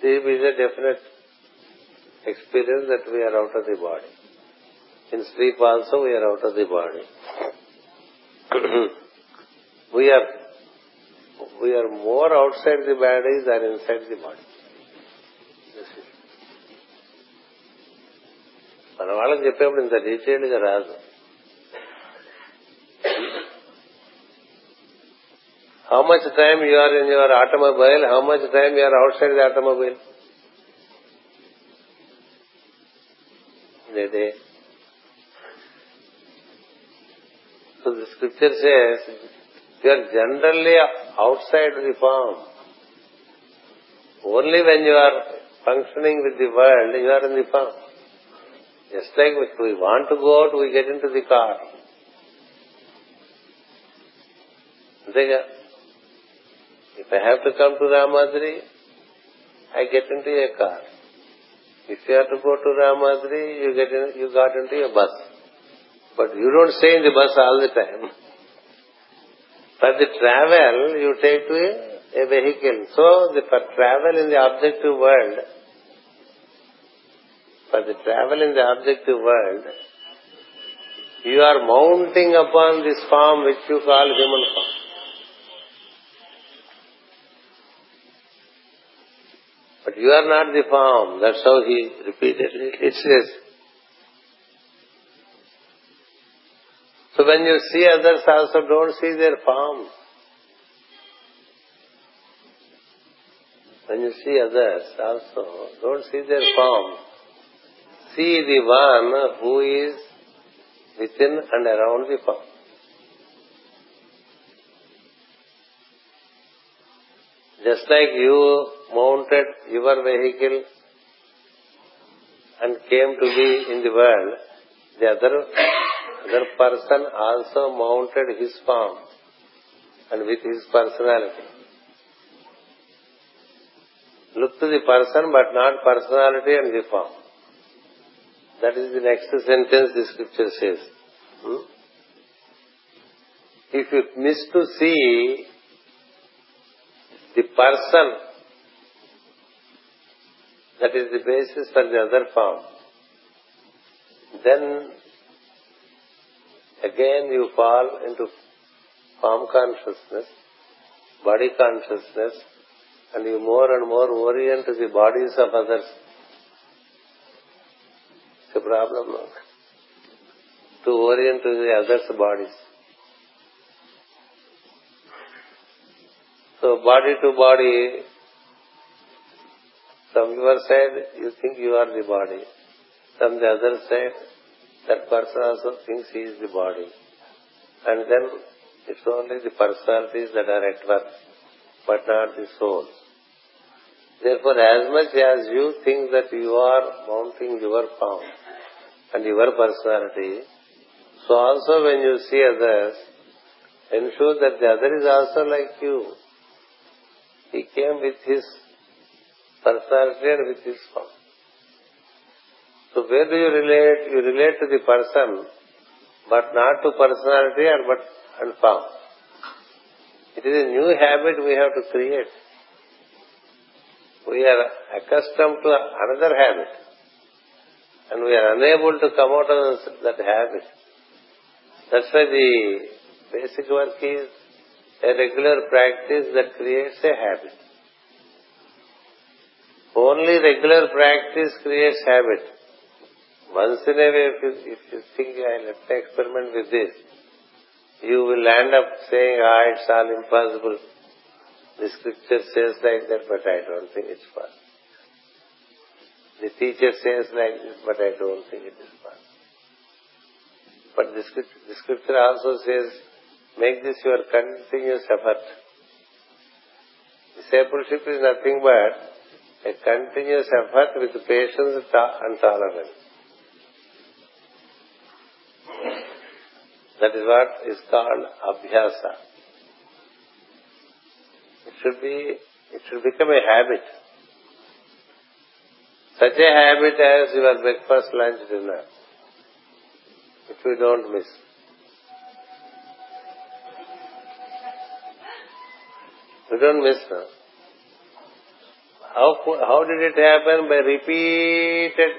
sleep is a definite experience that we are out of the body. In sleep also we are out of the body. we are we are more outside the body than inside the body. మన వాళ్ళకి చెప్పేప్పుడు ఇంత detailed గా రాదు how much time you are in your automobile how much time you are outside the automobile So the scripture says, you are generally outside the form. Only when you are functioning with the world, you are in the form. Just like if we want to go out, we get into the car. If I have to come to Ramadri, I get into a car. If you have to go to Ramadri, you get you got into a bus. But you don't stay in the bus all the time. For the travel, you take to a, a vehicle. So, the, for travel in the objective world, for the travel in the objective world, you are mounting upon this form which you call human form. But you are not the form. That's how he repeatedly says. So when you see others also don't see their form. When you see others also don't see their form. See the one who is within and around the form. Just like you mounted your vehicle and came to be in the world, the other, other person also mounted his form and with his personality. Look to the person but not personality and the form. That is the next sentence the scripture says. Hmm? If you miss to see the person that is the basis for the other form. Then again you fall into form consciousness, body consciousness, and you more and more orient to the bodies of others. It's a problem, no? To orient to the others' bodies. So body to body, from your side you think you are the body. From the other side, that person also thinks he is the body. And then it's only the personalities that are at work, but not the souls. Therefore, as much as you think that you are mounting your form and your personality, so also when you see others, ensure that the other is also like you. He came with his where do you relate? You relate to the person, but not to personality and but and form. It is a new habit we have to create. We are accustomed to another habit, and we are unable to come out of that habit. That's why the basic work is a regular practice that creates a habit. Only regular practice creates habit. Once in a way, if you, think, I let me experiment with this, you will end up saying, ah, it's all impossible. The scripture says like that, but I don't think it's possible. The teacher says like this, but I don't think it is possible. But the scripture, the scripture also says Make this your continuous effort. Discipleship is nothing but a continuous effort with patience and tolerance. That is what is called abhyasa. It should be, it should become a habit. Such a habit as your breakfast, lunch, dinner, which we don't miss. You don't miss now. How, how did it happen? By repeated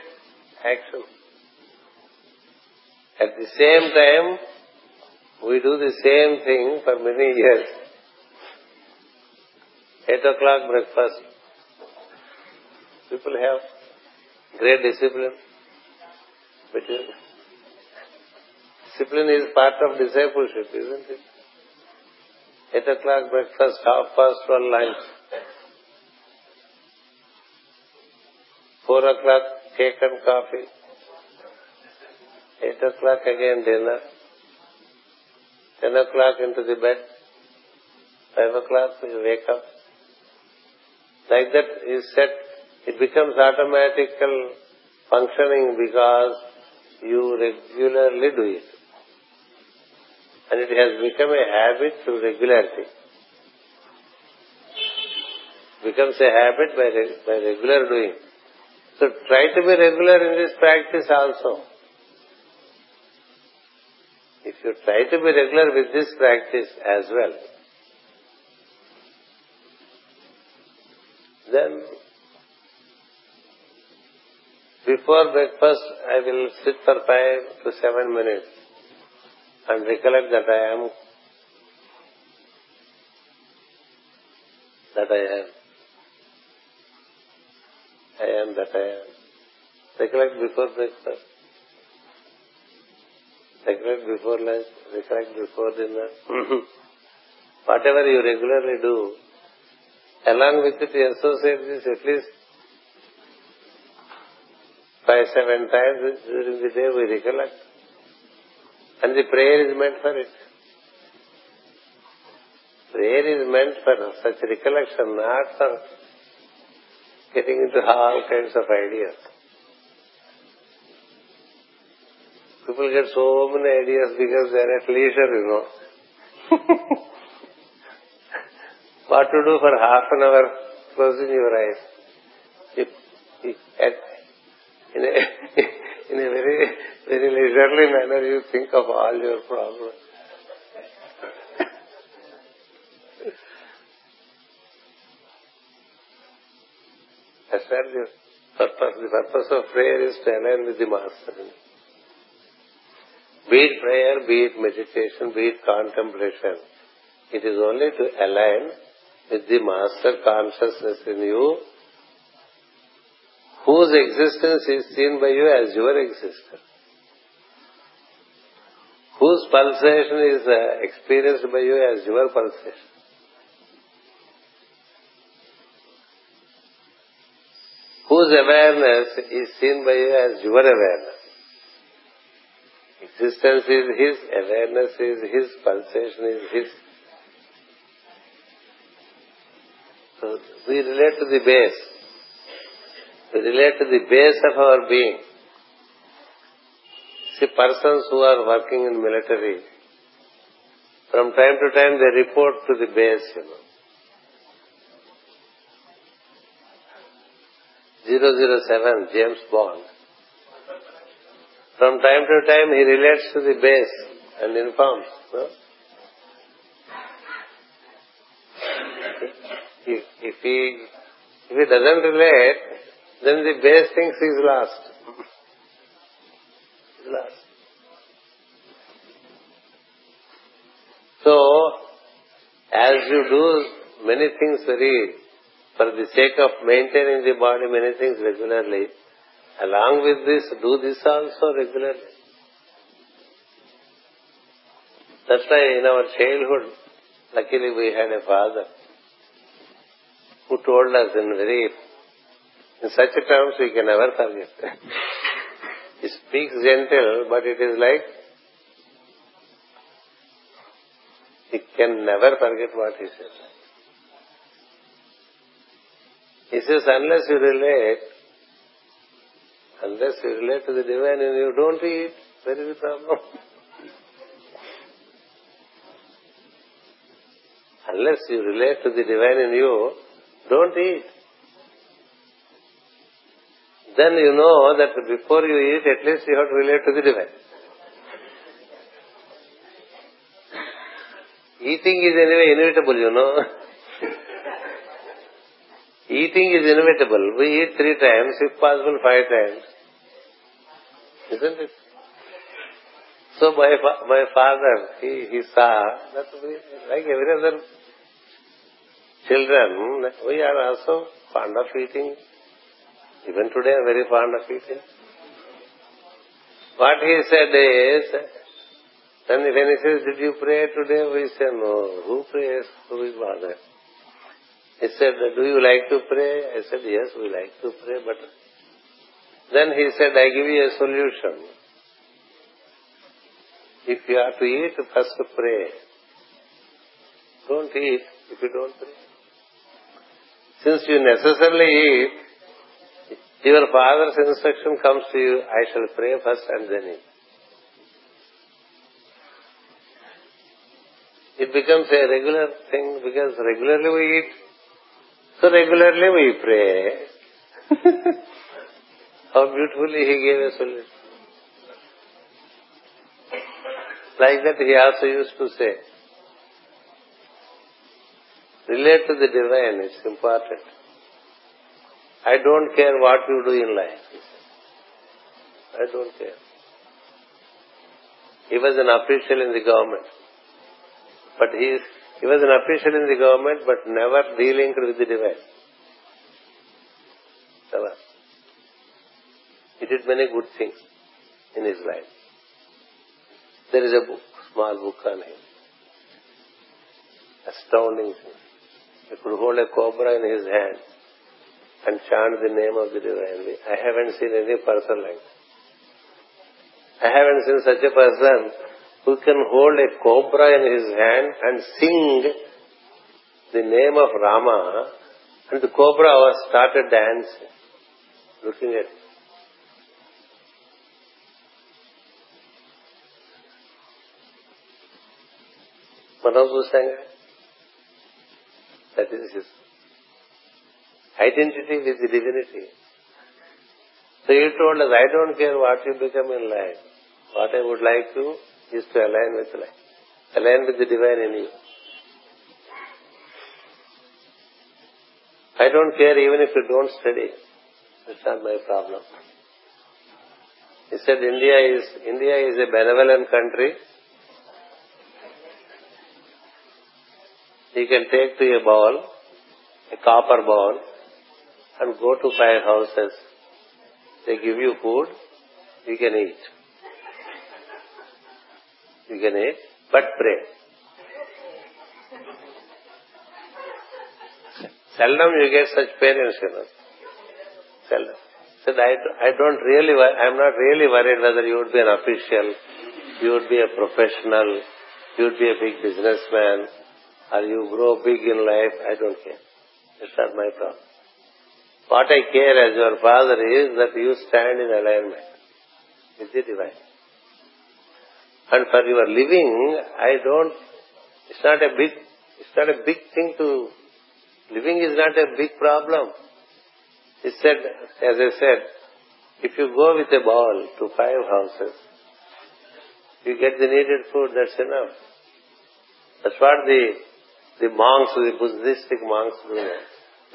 action. At the same time, we do the same thing for many years. Eight o'clock breakfast. People have great discipline. But discipline is part of discipleship, isn't it? 8 o'clock breakfast, half past 12 lunch. 4 o'clock cake and coffee. 8 o'clock again dinner. 10 o'clock into the bed. 5 o'clock you wake up. Like that is set. It becomes automatical functioning because you regularly do it and it has become a habit through regularity. Becomes a habit by, by regular doing. So try to be regular in this practice also. If you try to be regular with this practice as well, then before breakfast I will sit for five to seven minutes and recollect that I am that I am. I am that I am. Recollect before breakfast. Recollect before lunch. Recollect before dinner. Mm-hmm. Whatever you regularly do, along with it you associate this at least five, seven times during the day we recollect. And the prayer is meant for it. Prayer is meant for such recollection, not for getting into all kinds of ideas. People get so many ideas because they are at leisure, you know. what to do for half an hour closing your eyes? If, if at, in, a, in a very very leisurely manner you think of all your problems. The purpose, the purpose of prayer is to align with the Master. Be it prayer, be it meditation, be it contemplation. It is only to align with the master consciousness in you, whose existence is seen by you as your existence. Whose pulsation is uh, experienced by you as your pulsation. Whose awareness is seen by you as your awareness. Existence is his, awareness is his, pulsation is his. So we relate to the base. We relate to the base of our being. See, persons who are working in military, from time to time they report to the base, you know. 007, James Bond. From time to time he relates to the base and informs. No? If, if he if he doesn't relate, then the base thinks he's lost. he's lost. So, as you do many things very for the sake of maintaining the body, many things regularly. Along with this, do this also regularly. That's why in our childhood, luckily we had a father who told us in very, in such terms we can never forget. he speaks gentle, but it is like he can never forget what he said. He says, unless you relate, unless you relate to the divine and you don't eat, where is the problem? unless you relate to the divine in you, don't eat. Then you know that before you eat, at least you have to relate to the divine. Eating is anyway inevitable, you know. Eating is inevitable. We eat three times, if possible five times. Isn't it? So my, father, he, saw that we, like every other children, we are also fond of eating. Even today I am very fond of eating. What he said is, then when he says, did you pray today? We say, no. Who prays? Who is Father? He said, do you like to pray? I said, yes, we like to pray, but then he said, I give you a solution. If you have to eat, first pray. Don't eat if you don't pray. Since you necessarily eat, your father's instruction comes to you, I shall pray first and then eat. It becomes a regular thing because regularly we eat so regularly we pray. How beautifully he gave us a solution. Like that he also used to say, relate to the divine, it's important. I don't care what you do in life. I don't care. He was an official in the government. But he is he was an official in the government, but never delinked with the divine. Never. He did many good things in his life. There is a book, small book on him. Astounding thing. He could hold a cobra in his hand and chant the name of the divine. I haven't seen any person like that. I haven't seen such a person who can hold a cobra in his hand and sing the name of Rama, and the cobra was started dancing, looking at him. మనం చూసాంగా that is his identity with the divinity so you told I don't care what you become in life what I would like to is to align with life. Align with the divine in you. I don't care even if you don't study. That's not my problem. He said India is India is a benevolent country. You can take to a bowl, a copper bowl, and go to five houses. They give you food, you can eat. You can eat, but pray. Seldom you get such parents, you know. Seldom. Said, I, I don't really, I'm not really worried whether you would be an official, you would be a professional, you would be a big businessman, or you grow big in life. I don't care. It's not my problem. What I care as your father is that you stand in alignment with the divine. And for your living, I don't, it's not a big, it's not a big thing to, living is not a big problem. He said, as I said, if you go with a ball to five houses, you get the needed food, that's enough. That's what the, the monks, the Buddhistic monks do.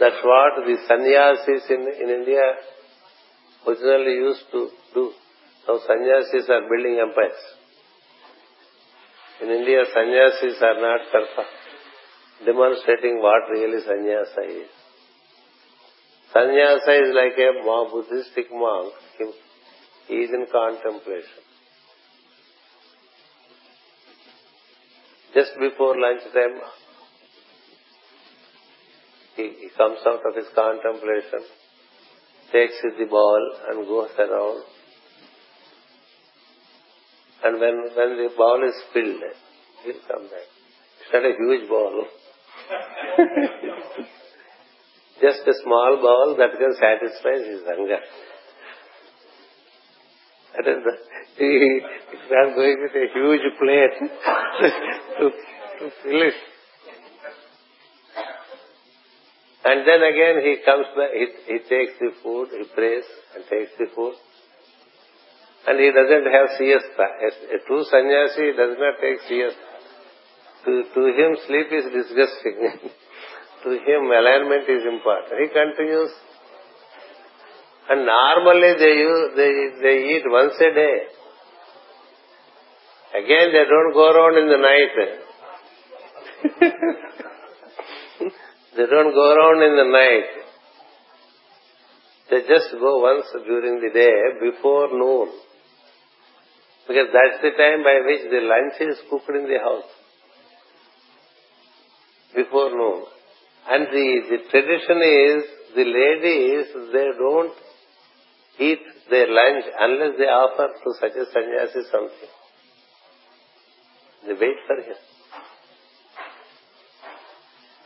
That's what the sannyasis in, in India originally used to do. Now sannyasis are building empires. In India, sannyasis are not demonstrating what really sannyasa is. Sannyasa is like a Buddhistic monk. He is in contemplation. Just before lunchtime, he, he comes out of his contemplation, takes the ball and goes around. And when, when the bowl is filled, he'll come back. It's not a huge bowl. Just a small bowl that can satisfy his hunger. That is the, he is not going with a huge plate to, to fill it. And then again he comes back, he, he takes the food, he prays and takes the food. And he doesn't have siesta. A true sannyasi does not take siesta. To, to him sleep is disgusting. to him alignment is important. He continues. And normally they they, they eat once a day. Again they don't go around in the night. they don't go around in the night. They just go once during the day before noon. Because that's the time by which the lunch is cooked in the house. Before noon. And the, the tradition is the ladies, they don't eat their lunch unless they offer to such a sannyasi something. They wait for him.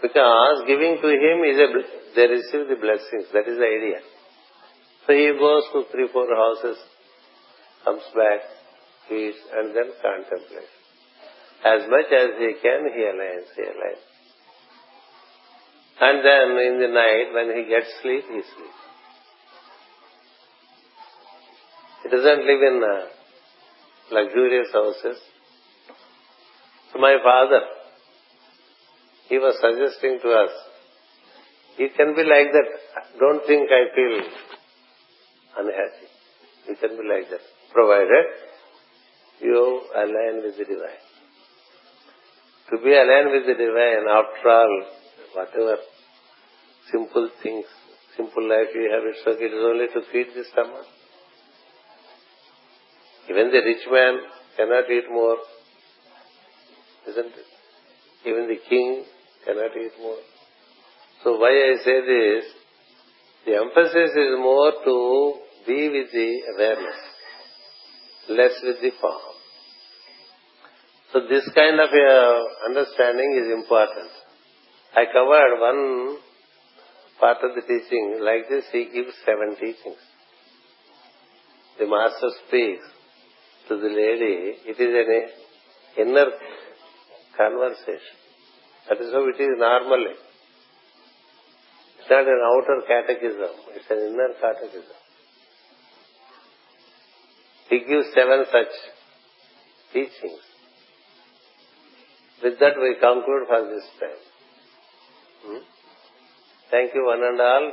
Because giving to him is a, they receive the blessings. That is the idea. So he goes to three, four houses, comes back, eats, and then contemplates. As much as he can, he aligns, he aligns. And then in the night, when he gets sleep, he sleeps. He doesn't live in uh, luxurious houses. So my father, he was suggesting to us, you can be like that. Don't think I feel unhappy. You can be like that, provided you align with the divine. To be aligned with the divine, after all, whatever simple things, simple life you have, it's okay. It is only to feed the stomach. Even the rich man cannot eat more, isn't it? Even the king cannot eat more. So why I say this, the emphasis is more to be with the awareness, less with the form. So this kind of uh, understanding is important. I covered one part of the teaching. Like this, he gives seven teachings. The master speaks to the lady. It is an inner conversation. That is how it is normally. It's not an outer catechism. It's an inner catechism. He gives seven such teachings. With that we conclude for this time. Hmm? Thank you one and all